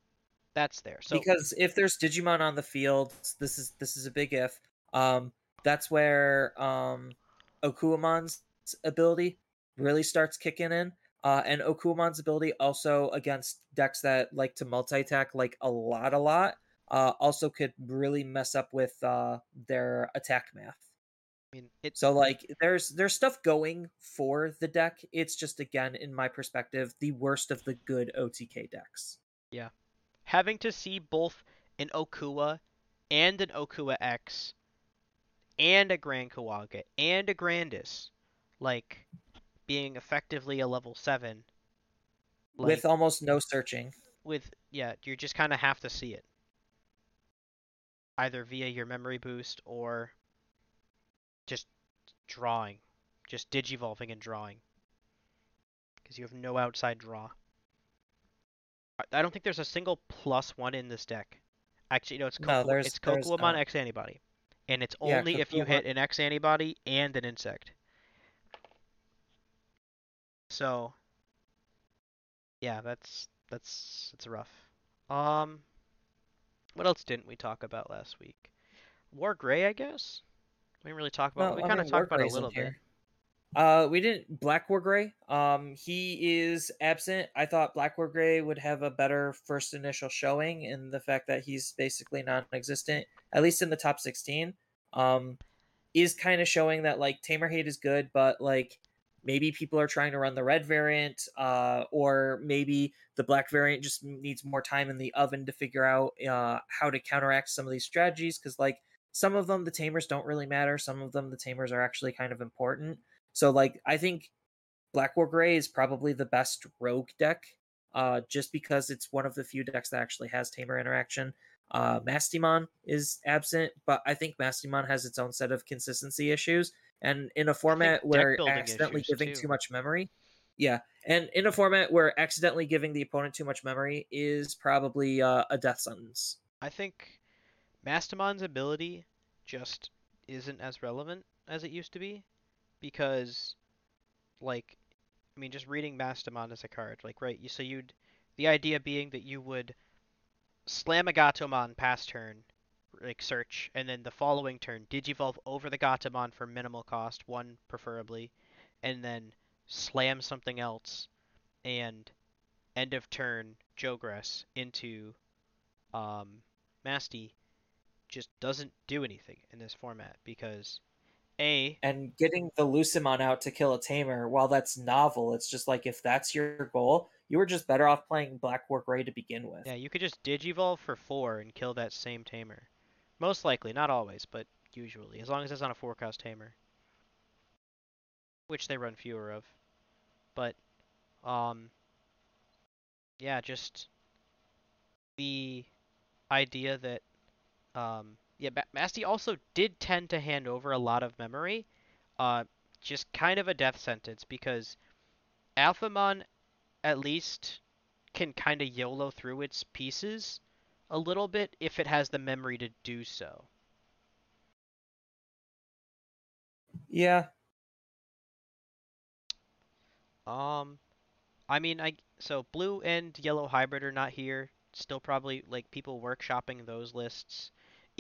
that's there. So because if there's Digimon on the field, this is this is a big if. Um, that's where um, Okuwamon's ability really starts kicking in. Uh, and Okuwamon's ability also against decks that like to multi attack like a lot, a lot. Uh, also could really mess up with uh, their attack math. I mean, it. So like there's there's stuff going for the deck. It's just again in my perspective the worst of the good OTK decks. Yeah, having to see both an Okua and an Okua X and a Grand Kuwaga and a Grandis, like being effectively a level seven. Like, with almost no searching. with yeah, you just kind of have to see it, either via your memory boost or just drawing, just digivolving and drawing, because you have no outside draw. I- don't think there's a single plus one in this deck. Actually, no, it's No, there's- it's not. X antibody, and it's Yeah, only if you hit an X antibody and an insect. So, yeah, that's that's it's rough. Um, what else didn't we talk about last week? War Gray, I guess. We didn't really talk about. No, we kind of talked about it a little bit. Uh, we didn't Black War Gray. Um, he is absent. I thought Black War Gray would have a better first initial showing in the fact that he's basically non-existent, at least in the top sixteen. Um, is kind of showing that like Tamer Hate is good, but like maybe people are trying to run the red variant, uh, or maybe the black variant just needs more time in the oven to figure out uh how to counteract some of these strategies because like some of them the tamers don't really matter some of them the tamers are actually kind of important so like I think Black War Gray is probably the best rogue deck, uh, just because it's one of the few decks that actually has Tamer interaction. Uh, Mastimon is absent, but I think Mastimon has its own set of consistency issues, and in a format where accidentally giving too. too much memory, yeah, and in a format where accidentally giving the opponent too much memory is probably uh, a death sentence. I think Mastimon's ability just isn't as relevant as it used to be because like I mean just reading Mastimon as a card, like right, you so you'd the idea being that you would slam a Gatomon past turn, like search, and then the following turn digivolve over the Gatomon for minimal cost, one preferably, and then slam something else and end of turn Jogress into um Masty just doesn't do anything in this format because a and getting the Lucimon out to kill a tamer, while that's novel, it's just like if that's your goal, you were just better off playing Black War Gray to begin with. yeah you could just digivolve for four and kill that same tamer most likely not always but usually as long as it's on a four cost tamer which they run fewer of. But um yeah just the idea that um yeah Ma- Masty also did tend to hand over a lot of memory uh just kind of a death sentence because Alphamon at least can kind of YOLO through its pieces a little bit if it has the memory to do so. Yeah, Um, I mean, I so blue and yellow hybrid are not here. Still probably like people workshopping those lists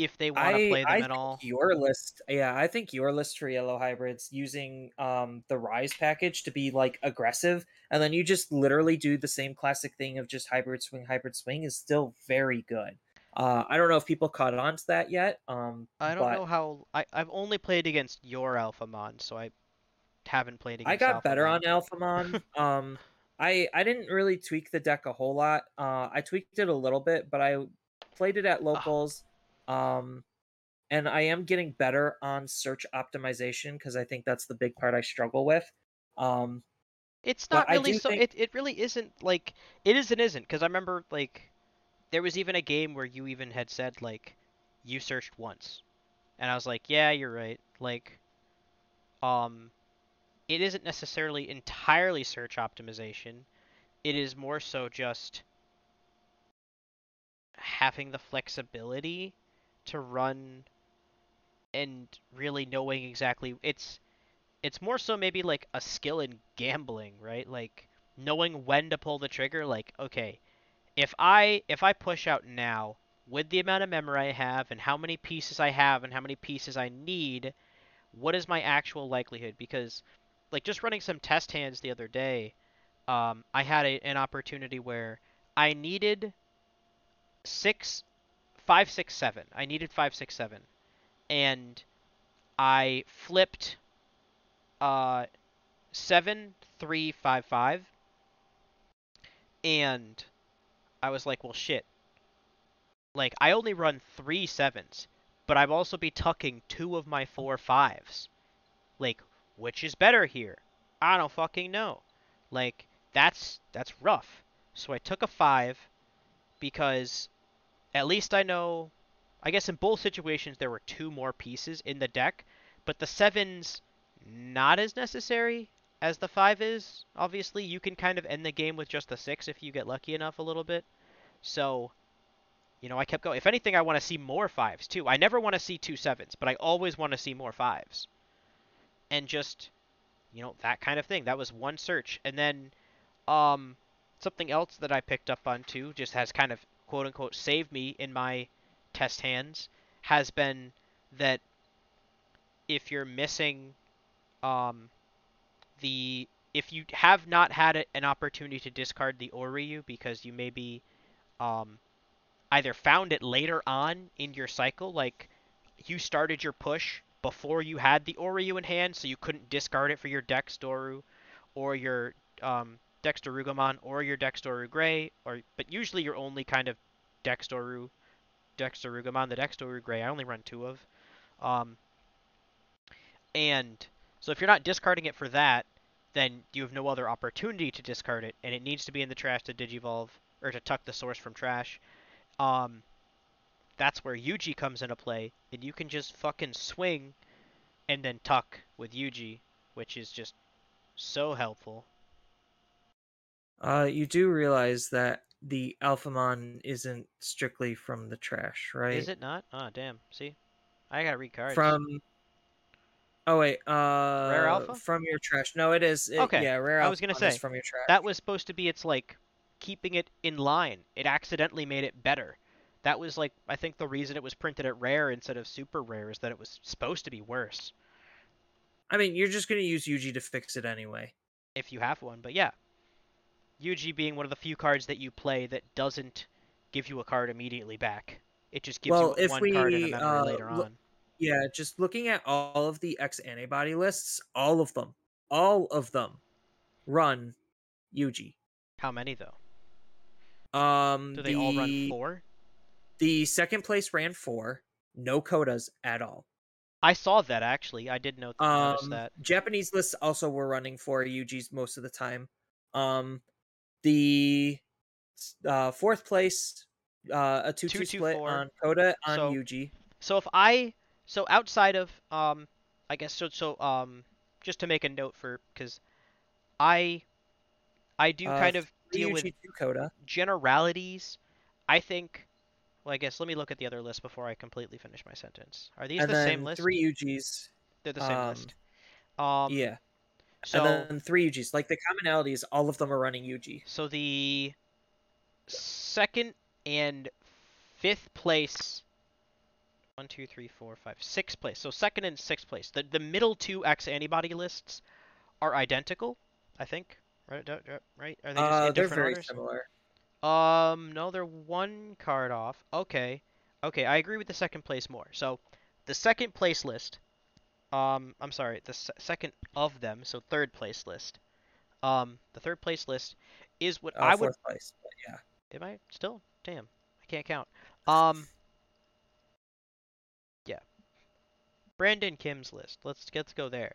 if they want to play them I at all. your list, yeah, I think your list for yellow hybrids using um the rise package to be like aggressive, and then you just literally do the same classic thing of just hybrid swing, hybrid swing is still very good. Uh, I don't know if people caught on to that yet. Um, I don't but know how I I've only played against your alpha Alphamon, so I haven't played against I got better on Alphamon. [LAUGHS] Um, I I didn't really tweak the deck a whole lot. Uh, I tweaked it a little bit, but I played it at locals. Um, and I am getting better on search optimization because I think that's the big part I struggle with. Um, It's not really so. think- It it really isn't like it is and isn't because I remember like there was even a game where you even had said like you searched once, and I was like, yeah, you're right. Like, um, it isn't necessarily entirely search optimization. It is more so just having the flexibility to run and really knowing exactly it's it's more so maybe like a skill in gambling, right? Like knowing when to pull the trigger like okay, if I if I push out now with the amount of memory I have and how many pieces I have and how many pieces I need, what is my actual likelihood because like just running some test hands the other day, um, I had a, an opportunity where I needed six, five, six, seven. I needed five, six, seven, and I flipped uh seven three five five, and I was like, well, shit. Like I only run three sevens, but I've also be tucking two of my four fives. Like, which is better here? I don't fucking know. Like that's that's rough. So I took a five because at least I know. I guess in both situations there were two more pieces in the deck, but the sevens not as necessary as the five is. Obviously, you can kind of end the game with just the six if you get lucky enough a little bit. So, you know, I kept going. If anything, I want to see more fives too. I never want to see two sevens, but I always want to see more fives. And just, you know, that kind of thing. That was one search, and then, um, something else that I picked up on too, just has kind of quote unquote saved me in my test hands, has been that if you're missing, um, the if you have not had an opportunity to discard the Oriu because you maybe um, either found it later on in your cycle, like you started your push before you had the Oriu in hand, so you couldn't discard it for your Dexdoru or your um, Dexdorugamon or your Dexdoru Gray, or but usually you're only kind of Dexdoru, Dexdorugamon, the Dexdoru Gray. I only run two of, um, and so if you're not discarding it for that, then you have no other opportunity to discard it, and it needs to be in the trash to digivolve or to tuck the source from trash. Um, that's where Yuji comes into play, and you can just fucking swing and then tuck with Yuji, which is just so helpful. Uh, you do realize that the Alphamon isn't strictly from the trash, right? Is it not? Oh, damn. See? I gotta read cards. From Oh wait, uh Rare Alpha? from your trash. No, it is. It, Okay, Yeah, rare I was gonna is say, from your trash. That was supposed to be its like keeping it in line. It accidentally made it better. That was like I think the reason it was printed at rare instead of super rare is that it was supposed to be worse I mean, you're just gonna use Yuji to fix it anyway. if you have one. But yeah, Yuji being one of the few cards that you play that doesn't give you a card immediately back. It just gives Well, you one card in a memory uh, later on. Yeah, just looking at all of the X antibody lists, all of them, all of them run Yuji. How many though? Um, Do they all run the- four? The second place ran four, no codas at all. I saw that actually. I did note Um, that. Japanese lists also were running for Yuji's most of the time. Um, the uh, fourth place, uh, a two-two Two, two, split four. on Coda on So- Yuji. So if I so outside of um I guess so so um just to make a note for because I I do Uh, kind of deal with Coda. generalities. I think well I guess let me look at the other list before I completely finish my sentence. Are these and the same list? three Yujis. They're the same um, list. Um yeah, so and then three Yujis. Like the commonality is all of them are running Yuji. so the second and fifth place one, two, three, four, five, sixth place. So second and sixth place. The the middle two X antibody lists are identical, I think. Right? Right? Are they just Uh, in they're different very orders? similar. Um, no, they're one card off. Okay, okay, I agree with the second place more. So, the second place list. Um, I'm sorry, the se- second of them. So third place list. Um, the third place list is what Uh, I would fourth place. Yeah. Am I still? Damn, I can't count. Um, yeah. Brandon Kim's list. Let's let's go there.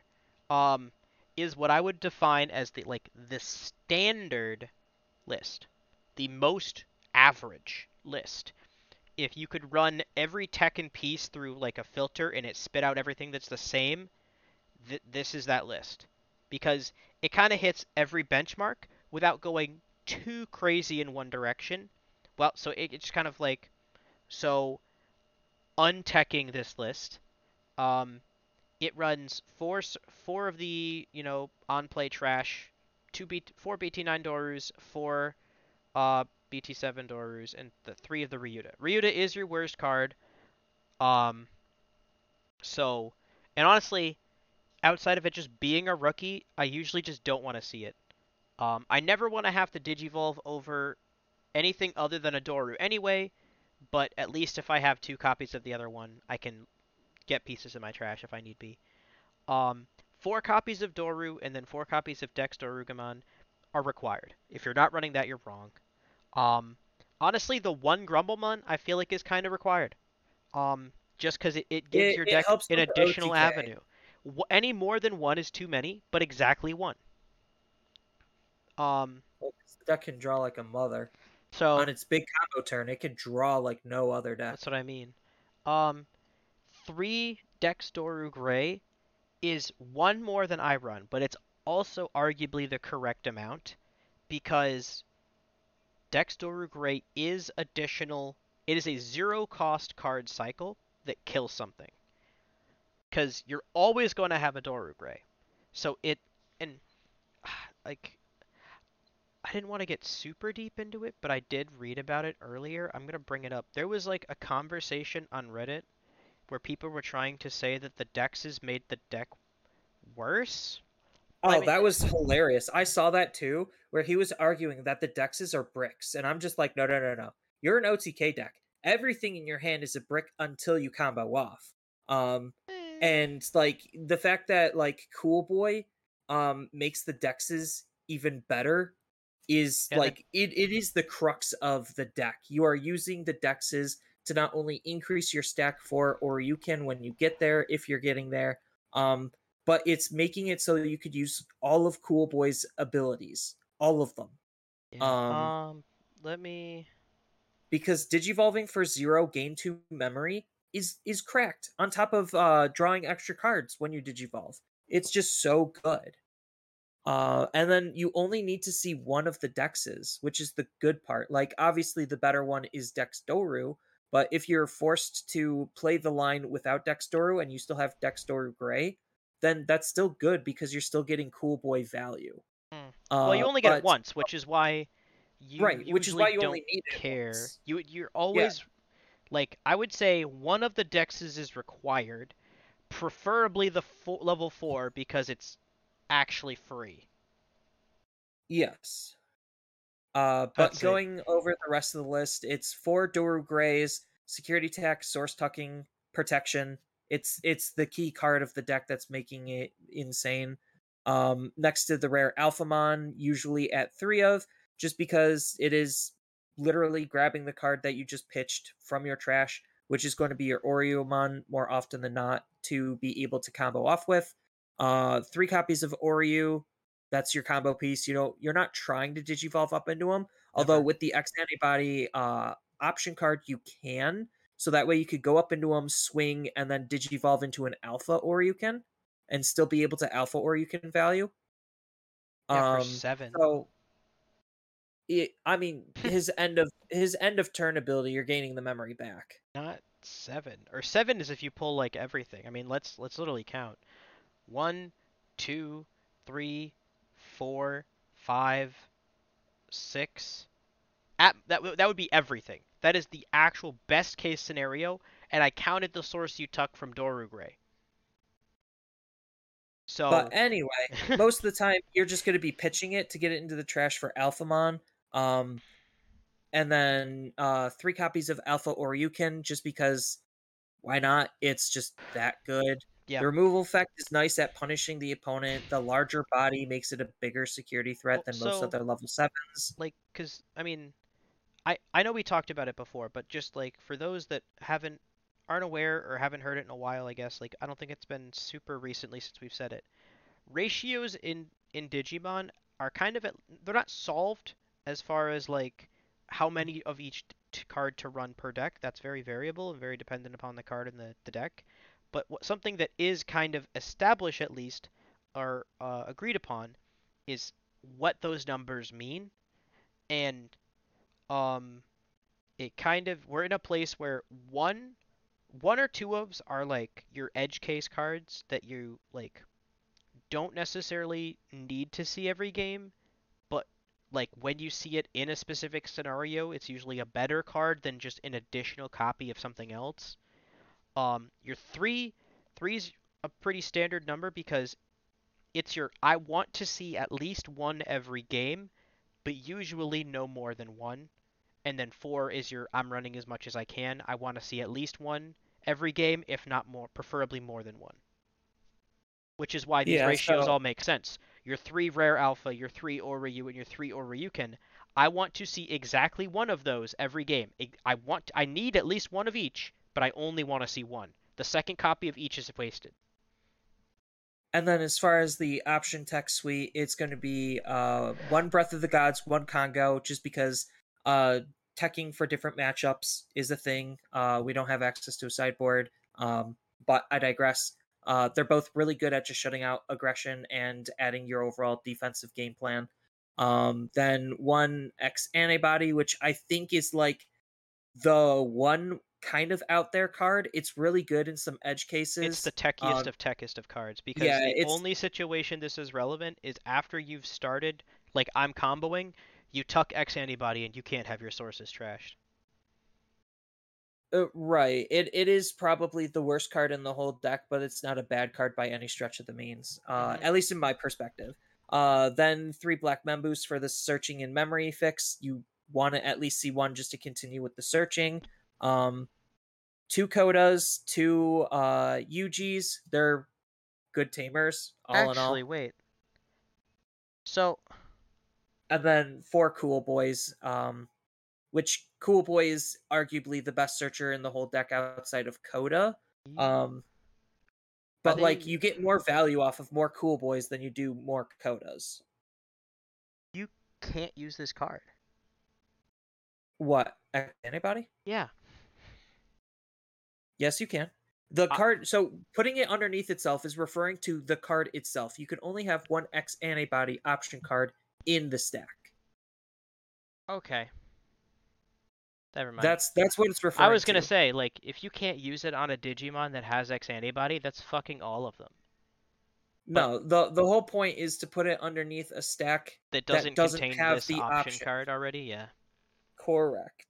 Um, is what I would define as the like the standard list, the most average list. If you could run every tech Tekken piece through like a filter and it spit out everything that's the same, th- this is that list because it kind of hits every benchmark without going too crazy in one direction. Well, so it, it's kind of like so unteching this list. Um, it runs four four of the you know on play trash, two B four BT9 Dorus, four uh BT7 Dorus, and the three of the Ryuta. Ryuta is your worst card. Um, so and honestly, outside of it just being a rookie, I usually just don't want to see it. Um, I never want to have to digivolve over anything other than a Doru anyway, but at least if I have two copies of the other one, I can get pieces in my trash if I need be. Um, four copies of Doru and then four copies of Dex Dorugamon are required. If you're not running that, you're wrong. Um, honestly, the one Grumblemon I feel like is kind of required. Um, just because it, it gives It- your deck an additional OTK. avenue. Any more than one is too many, but exactly one. Um, Well, deck can draw like a mother. so On its big combo turn, it can draw like no other deck. That's what I mean. Um, three Dex Doru Gray is one more than I run, but it's also arguably the correct amount because Dex Doru Gray is additional. It is a zero cost card cycle that kills something. Because you're always going to have a Doru Gray. So it. And. [SIGHS] Like. I didn't want to get super deep into it, but I did read about it earlier. I'm going to bring it up. There was like a conversation on Reddit where people were trying to say that the Dexes made the deck worse. Oh, I mean- that was hilarious. I saw that too, where he was arguing that the dexes are bricks. And I'm just like, no, no, no, no. You're an OTK deck. Everything in your hand is a brick until you combo off. Um, Eh, and like the fact that like Cool Boy um makes the dexes even better is Yeah, that- like it, it is the crux of the deck. You are using the dexes to not only increase your stack for or you can when you get there if you're getting there um but it's making it so that you could use all of Cool Boy's abilities, all of them. yeah, um, um, let me. because digivolving for zero gain two memory is is cracked on top of uh drawing extra cards when you digivolve it's just so good uh and then you only need to see one of the dexes which is the good part like obviously the better one is dex doru but if you're forced to play the line without dex doru and you still have dex doru gray then that's still good because you're still getting cool boy value Mm. uh, well, you only get but- it once, which is why you right which is why you don't only need it care. You you're always like I would say one of the dexes is required, preferably the fo- level four because it's actually free. Yes. Uh, but see. going over the rest of the list, it's four Doru Greys, security tech, source tucking, protection. It's it's the key card of the deck that's making it insane. Um, next to the rare Alphamon, usually at three of, just because it is literally grabbing the card that you just pitched from your trash, which is going to be your Oreomon more often than not to be able to combo off with. Uh, three copies of Oreo, that's your combo piece. You know, you're not trying to digivolve up into them. Although with the X antibody uh, option card, you can. So that way you could go up into them, swing, and then digivolve into an alpha Oryuken and still be able to alpha Oryuken value. Yeah, for Um, seven. So, it, I mean, [LAUGHS] his end of his end of turn ability, you're gaining the memory back. Not seven. Or seven is if you pull like everything. I mean, let's let's literally count. One, two, three, four, five, six. At that w- that would be everything. That is the actual best case scenario, and I counted the source you tuck from Doru Gray. So But anyway, [LAUGHS] most of the time you're just going to be pitching it to get it into the trash for Alphamon. Um, and then uh, three copies of Alpha Oryuken, just because why not? It's just that good. Yeah. The removal effect is nice at punishing the opponent. The larger body makes it a bigger security threat Well, than most so- other level sevens. like because i mean i i know we talked about it before but just like for those that haven't aren't aware or haven't heard it in a while i guess like i don't think it's been super recently since we've said it. Ratios in in digimon are kind of at, they're not solved as far as like how many of each t- card to run per deck. That's very variable and very dependent upon the card in the, the deck. But what, something that is kind of established at least or uh, agreed upon is what those numbers mean. And um it kind of we're in a place where one one or two ofs are like your edge case cards that you like don't necessarily need to see every game but like when you see it in a specific scenario it's usually a better card than just an additional copy of something else um your three three's a pretty standard number because it's your i want to see at least one every game but usually no more than one. And then four is your I'm running as much as I can. I want to see at least one, every game, if not more, preferably more than one. Which is why these Yeah, ratios so- all make sense. Your three rare alpha, your three Oryu, and your three Oryuken. I want to see exactly one of those every game. I- want, I need at least one of each, but I only want to see one. The second copy of each is wasted. And then as far as the option tech suite, it's going to be uh, one Breath of the Gods, one Congo, just because uh, teching for different matchups is a thing. Uh, we don't have access to a sideboard, um, but I digress. Uh, they're both really good at just shutting out aggression and adding your overall defensive game plan. Um, then one X antibody, which I think is like the one kind of out there card. It's really good in some edge cases. It's the techiest um, of techiest of cards because yeah, the it's- only situation this is relevant is after you've started, like I'm comboing, you tuck X antibody and you can't have your sources trashed. Uh, right. It it is probably the worst card in the whole deck, but it's not a bad card by any stretch of the means. Uh, Mhm. at least in my perspective. Uh, then three black members for the searching and memory fix. You want to at least see one just to continue with the searching. Um, two codas, two uh Yujis. They're good tamers, all Actually, in all. wait. So And then four cool boys. Um, which cool boy is arguably the best searcher in the whole deck outside of Coda. Um, but like you get more value off of more cool boys than you do more codas you can't use this card. What anybody? Yeah. Yes, you can. The Uh, card. So putting it underneath itself is referring to the card itself. You can only have one X antibody option card in the stack. Okay. Never mind. That's that's what it's referring. I was gonna to. say, like, if you can't use it on a Digimon that has X antibody, that's fucking all of them. no. the The whole point is to put it underneath a stack. That That doesn't, doesn't contain have this the option option. card already. Yeah. Correct.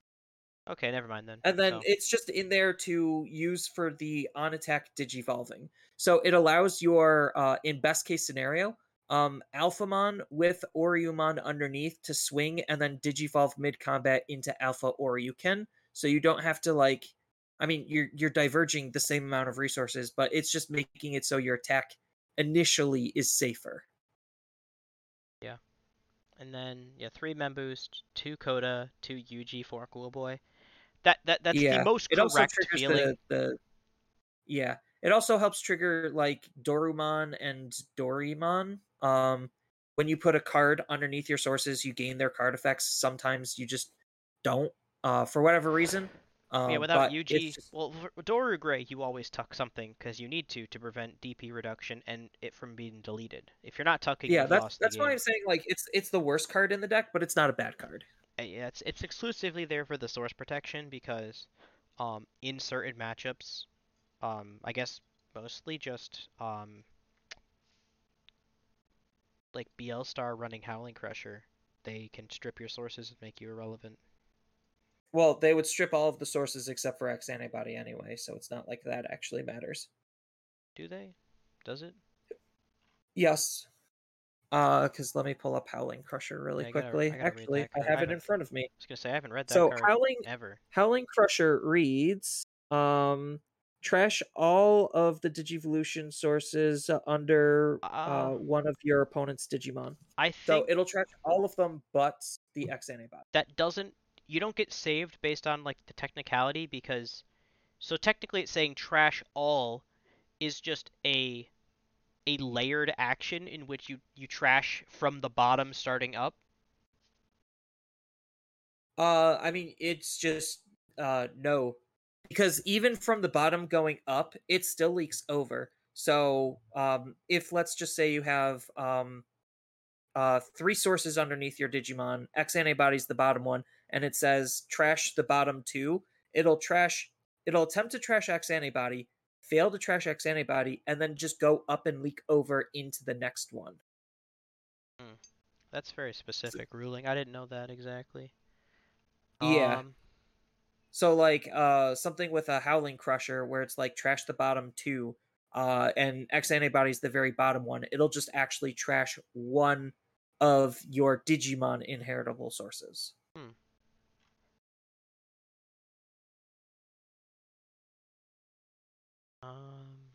Okay, never mind then. and then So- it's just in there to use for the on attack digivolving. So it allows your uh in best case scenario, um Alphamon with Ouryumon underneath to swing and then digivolve mid combat into Alpha Ouryuken. So you don't have to like I mean you're you're diverging the same amount of resources, but it's just making it so your attack initially is safer. Yeah, and then yeah, three Memboost, two Coda, two Yuji, four Cool Boy. That that that's yeah. the most it correct feeling. the, the yeah it also helps trigger like dorumon and dorimon um when you put a card underneath your sources you gain their card effects. Sometimes you just don't uh for whatever reason. Um, yeah, without Yuji, just- well, Doru Gray, you always tuck something because you need to to prevent DP reduction and it from being deleted. If you're not tucking, yeah that's lost that's why i'm saying like it's it's the worst card in the deck but it's not a bad card. Uh, Yeah, it's it's exclusively there for the source protection because, um, in certain matchups, um, I guess mostly just um, like Beelstar running Howling Crusher, they can strip your sources and make you irrelevant. well they would strip all of the sources except for x antibody anyway so it's not like that actually matters Do they? Does it? yes uh because let me pull up howling crusher really Yeah, I gotta- quickly I gotta actually i have it in front of me I was gonna say I haven't read that so card howling ever. Howling Crusher reads um trash all of the Digivolution sources under uh, Uh, one of your opponent's Digimon. I So it'll trash all of them but the X antibody. that doesn't you don't get saved based on like the technicality because so technically it's saying trash all is just a a layered action in which you you trash from the bottom starting up Uh I mean it's just uh no. Because even from the bottom going up, it still leaks over. So um if let's just say you have um uh three sources underneath your Digimon, X antibody's the bottom one, and it says trash the bottom two, it'll trash it'll attempt to trash X antibody, fail to trash X antibody, and then just go up and leak over into the next one. that's very specific ruling i didn't know that exactly Yeah. um, So like uh something with a howling crusher where it's like trash the bottom two, uh and X antibody's the very bottom one, it'll just actually trash one of your Digimon inheritable sources. Hmm. Um.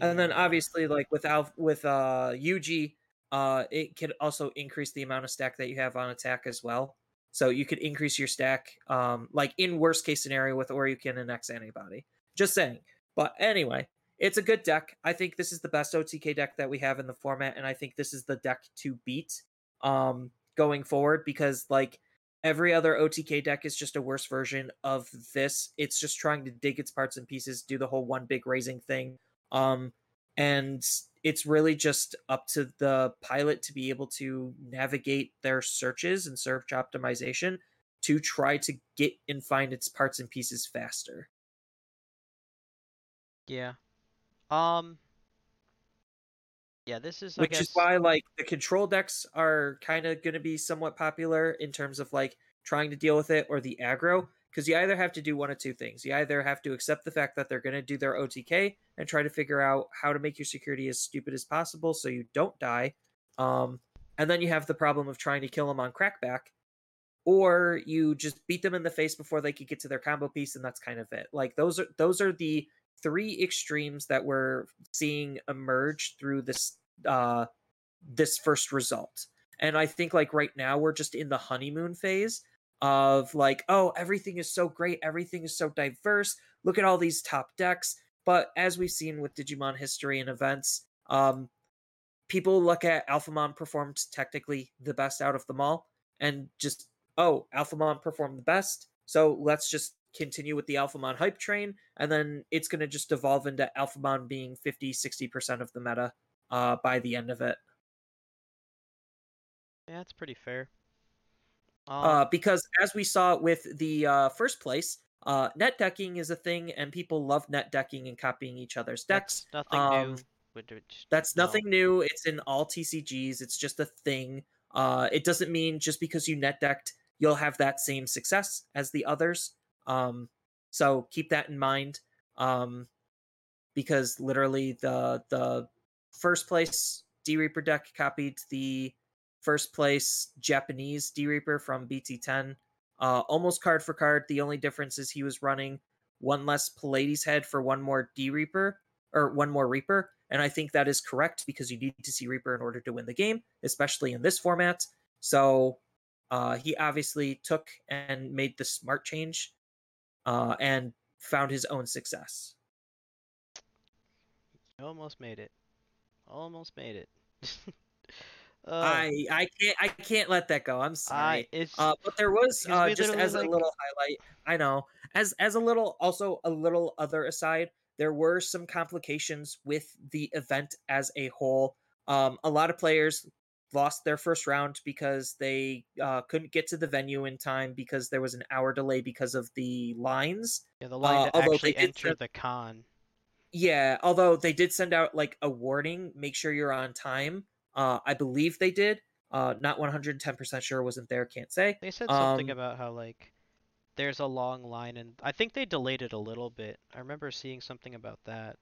And then obviously, like with Alf, with uh Yuji, uh, it could also increase the amount of stack that you have on attack as well. So you could increase your stack, um, like in worst case scenario with Ouryuken and X antibody. Just saying. But anyway, it's a good deck. I think this is the best OTK deck that we have in the format, and I think this is the deck to beat um, going forward because like every other OTK deck is just a worse version of this. It's just trying to dig its parts and pieces, do the whole one big raising thing. Um, and it's really just up to the pilot to be able to navigate their searches and search optimization to try to get and find its parts and pieces faster. Yeah. Um. Yeah, this is I which guess is why like the control decks are kind of going to be somewhat popular in terms of like trying to deal with it or the aggro because you either have to do one of two things. You either have to accept the fact that they're going to do their otk and try to figure out how to make your security as stupid as possible so you don't die um, and then you have the problem of trying to kill them on crackback or you just beat them in the face before they could get to their combo piece and that's kind of it. Like those are those are the three extremes that we're seeing emerge through this uh this first result. And i think like right now we're just in the honeymoon phase of like oh everything is so great everything is so diverse look at all these top decks but as we've seen with digimon history and events um people look at alphamon performed technically the best out of them all and just oh alphamon performed the best so let's just continue with the Alphamon hype train, and then it's going to just evolve into Alphamon being 50 60% of the meta uh, by the end of it. yeah, that's pretty fair. Um, Uh, because as we saw with the uh, first place, uh, net decking is a thing, and people love net decking and copying each other's decks. that's nothing um, new. That's no. nothing new. It's in all TCGs. It's just a thing. Uh, it doesn't mean just because you net decked, you'll have that same success as the others. Um, so keep that in mind. Um, because literally the the first place D Reaper deck copied the first place Japanese D Reaper from BT10. Uh, almost card for card. The only difference is he was running one less Pallades head for one more D Reaper or one more Reaper. And I think that is correct because you need to see Reaper in order to win the game, especially in this format. So uh, he obviously took and made the smart change uh, and found his own success. almost made it. Almost made it. [LAUGHS] uh, I I can't I can't let that go. I'm sorry. it's Uh, but there was uh, just as a little highlight. I know as as a little also a little other aside. There were some complications with the event as a whole. Um, a lot of players lost their first round because they uh, couldn't get to the venue in time because there was an hour delay because of the lines. yeah, the line uh, to although they actually enter send- the con. Yeah, although they did send out like a warning, make sure you're on time. Uh, I believe they did. Uh, not 110% sure, wasn't there, can't say. They said something Um, about how like there's a long line, and I think they delayed it a little bit. I remember seeing something about that.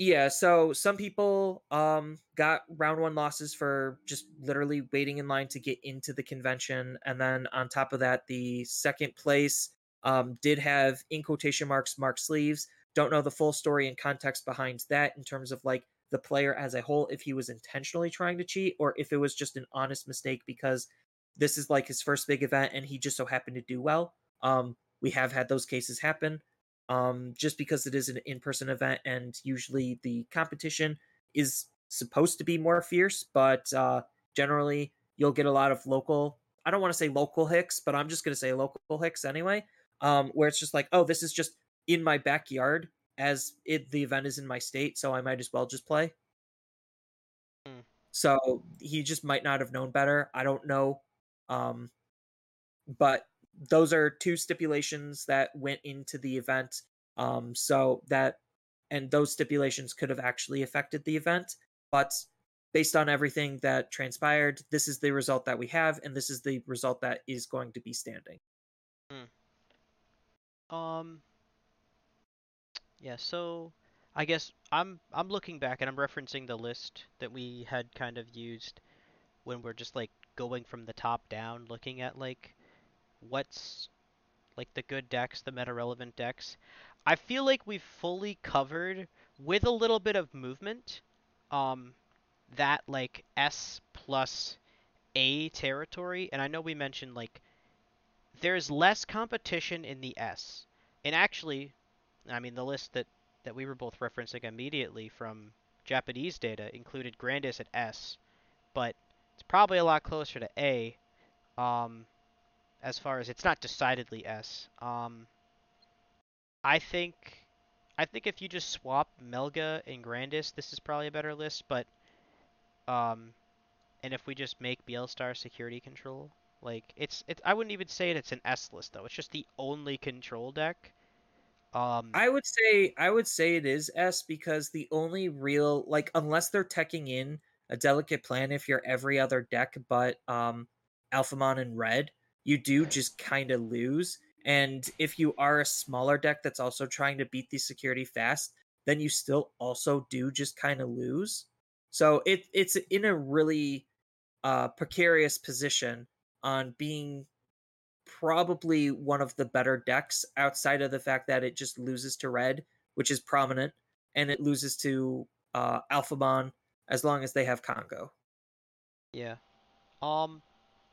Yeah, so some people um got round one losses for just literally waiting in line to get into the convention, and then on top of that, the second place um did have in quotation marks mark sleeves. Don't know the full story and context behind that in terms of like the player as a whole, if he was intentionally trying to cheat or if it was just an honest mistake because this is like his first big event and he just so happened to do well. Um, we have had those cases happen um, just because it is an in-person event and usually the competition is supposed to be more fierce but uh, generally you'll get a lot of local i don't want to say local hicks but i'm just going to say local hicks anyway um, where it's just like oh this is just in my backyard as it the event is in my state so i might as well just play Hmm. so he just might not have known better i don't know um, but those are two stipulations that went into the event um so that and those stipulations could have actually affected the event but based on everything that transpired this is the result that we have and this is the result that is going to be standing Mm. Um. Yeah, so I guess I'm I'm looking back and I'm referencing the list that we had kind of used when we're just like going from the top down, looking at like what's like the good decks, the meta relevant decks. I feel like we've fully covered with a little bit of movement, um, that like S plus A territory. And I know we mentioned like there's less competition in the S. And actually, I mean the list that that we were both referencing immediately from Japanese data included Grandis at S, but it's probably a lot closer to A. Um, as far as it's not decidedly S. Um, I think I think if you just swap Melga and Grandis, this is probably a better list. But um, and if we just make Beelstar security control, like it's it's I wouldn't even say it. It's an S list though. It's just the only control deck. Um, I would say I would say it is S because the only real like unless they're teching in a delicate plan if you're every other deck but um Alphamon and red, you do just kind of lose. And if you are a smaller deck that's also trying to beat the security fast, then you still also do just kind of lose. So it it's in a really uh precarious position on being probably one of the better decks outside of the fact that it just loses to red, which is prominent, and it loses to uh Alphamon as long as they have Congo. Yeah. Um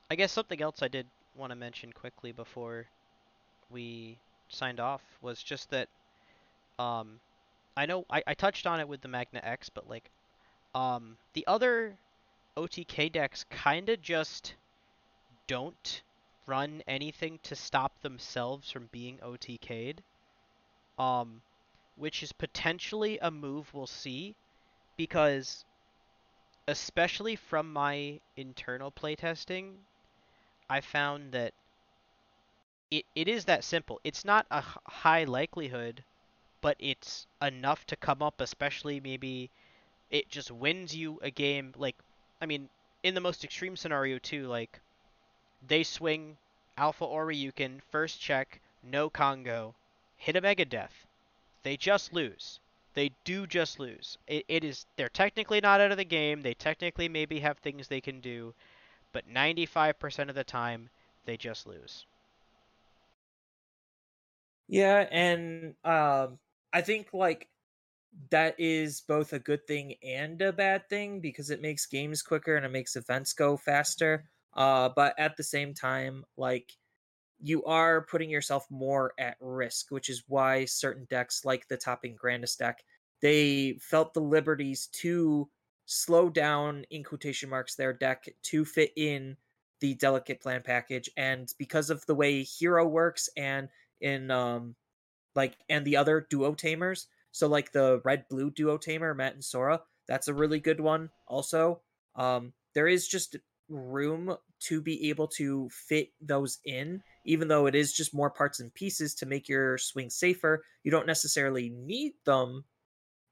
I guess something else I did want to mention quickly before we signed off was just that um I know I, I touched on it with the Magna X, but like um the other OTK decks kinda just don't run anything to stop themselves from being OTK'd. Um, which is potentially a move we'll see because especially from my internal playtesting, I found that it, it is that simple. It's not a high likelihood, but it's enough to come up, especially maybe it just wins you a game. Like, I mean, in the most extreme scenario, too, like, they swing Alpha or first check, no Congo, hit a Mega Death. They just lose. They do just lose. It, it is they're technically not out of the game. They technically maybe have things they can do, but 95% of the time they just lose. Yeah, and um I think like that is both a good thing and a bad thing because it makes games quicker and it makes events go faster. Uh but at the same time like you are putting yourself more at risk, which is why certain decks like the Topping Grandis deck, they felt the liberties to slow down in quotation marks their deck to fit in the delicate plan package. And because of the way hero works and in um like and the other duo tamers so like the red blue duo tamer matt and sora that's a really good one also. Um there is just room to be able to fit those in even though it is just more parts and pieces to make your swing safer. You don't necessarily need them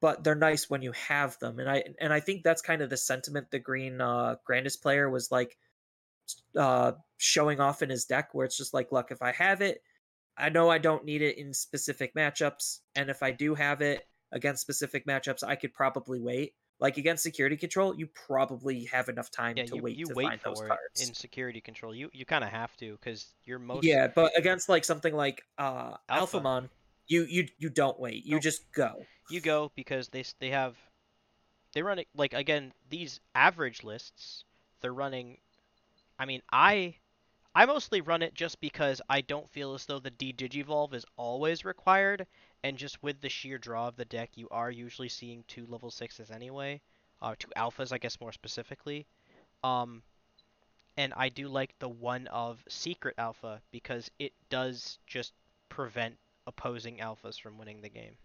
but they're nice when you have them. And i and i think that's kind of the sentiment the green uh grandis player was like uh showing off in his deck where it's just like look if i have it i know i don't need it in specific matchups and if i do have it against specific matchups i could probably wait like against security control, you probably have enough time Yeah, to you, wait you to wait find those cards. in security control. You you kind of have to because you're most Yeah, but against like something like uh Alpha. Alphamon, you you you don't wait. You Nope. just go. you go because they they have they run it like again these average lists they're running i mean i i mostly run it just because i don't feel as though the d digivolve is always required and just with the sheer draw of the deck you are usually seeing two level sixes anyway uh two alphas i guess more specifically. Um and i do like the one of secret alpha because it does just prevent opposing alphas from winning the game.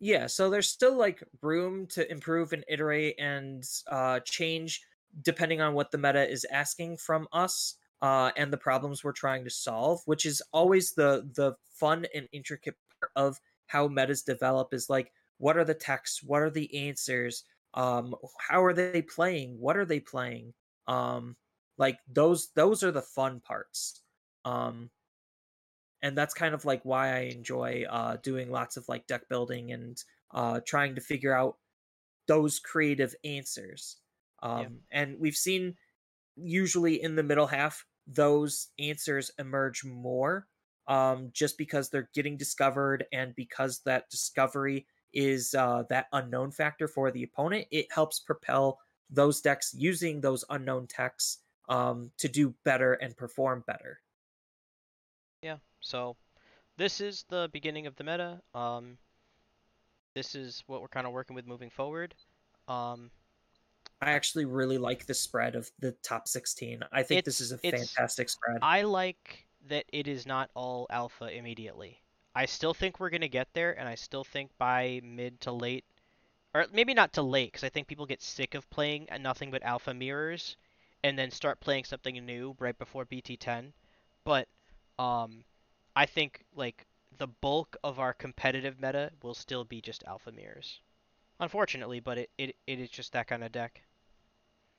Yeah, so there's still like room to improve and iterate and uh change depending on what the meta is asking from us uh and the problems we're trying to solve, which is always the the fun and intricate of how metas develop is like what are the texts, what are the answers, um how are they playing, what are they playing? Um like those those are the fun parts. Um and that's kind of like why I enjoy uh, doing lots of like deck building and uh, trying to figure out those creative answers. Um, And we've seen usually in the middle half those answers emerge more um, just because they're getting discovered and because that discovery is uh, that unknown factor for the opponent, it helps propel those decks using those unknown techs um, to do better and perform better. Yeah. So this is the beginning of the meta. Um, this is what we're kind of working with moving forward. Um, I actually really like the spread of the top 16. I think this is a fantastic spread. I like that it is not all alpha immediately. I still think we're going to get there, and I still think by mid to late, or maybe not to late, because I think people get sick of playing nothing but alpha mirrors and then start playing something new right before BT10. But um, I think like the bulk of our competitive meta will still be just alpha mirrors. Unfortunately, but it, it, it is just that kind of deck.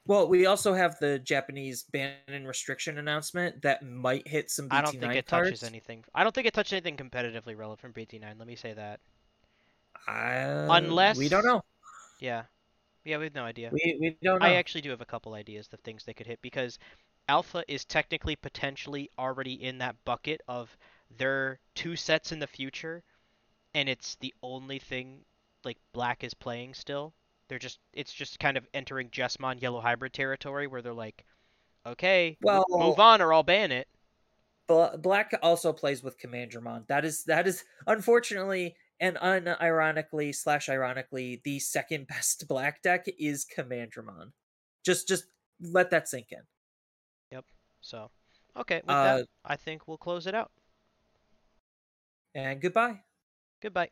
Well, we also have the Japanese ban and restriction announcement that might hit some BT9 I don't think it cards. touches anything. I don't think it touches anything competitively relevant from BT9. Let me say that. Uh, Unless we don't know. Yeah, yeah, we have no idea. We we don't know. I actually do have a couple ideas of things they could hit because Alpha is technically potentially already in that bucket of their two sets in the future, and it's the only thing like Black is playing still. They're just it's just kind of entering Jesmon Yellow Hybrid territory where they're like, okay, well, move on or I'll ban it. Black also plays with Commandramon. That is that is unfortunately and unironically slash ironically the second [LAUGHS] best black deck is Commandramon. Just just let that sink in. Yep. So okay, with uh, that I think we'll close it out. And goodbye. Goodbye.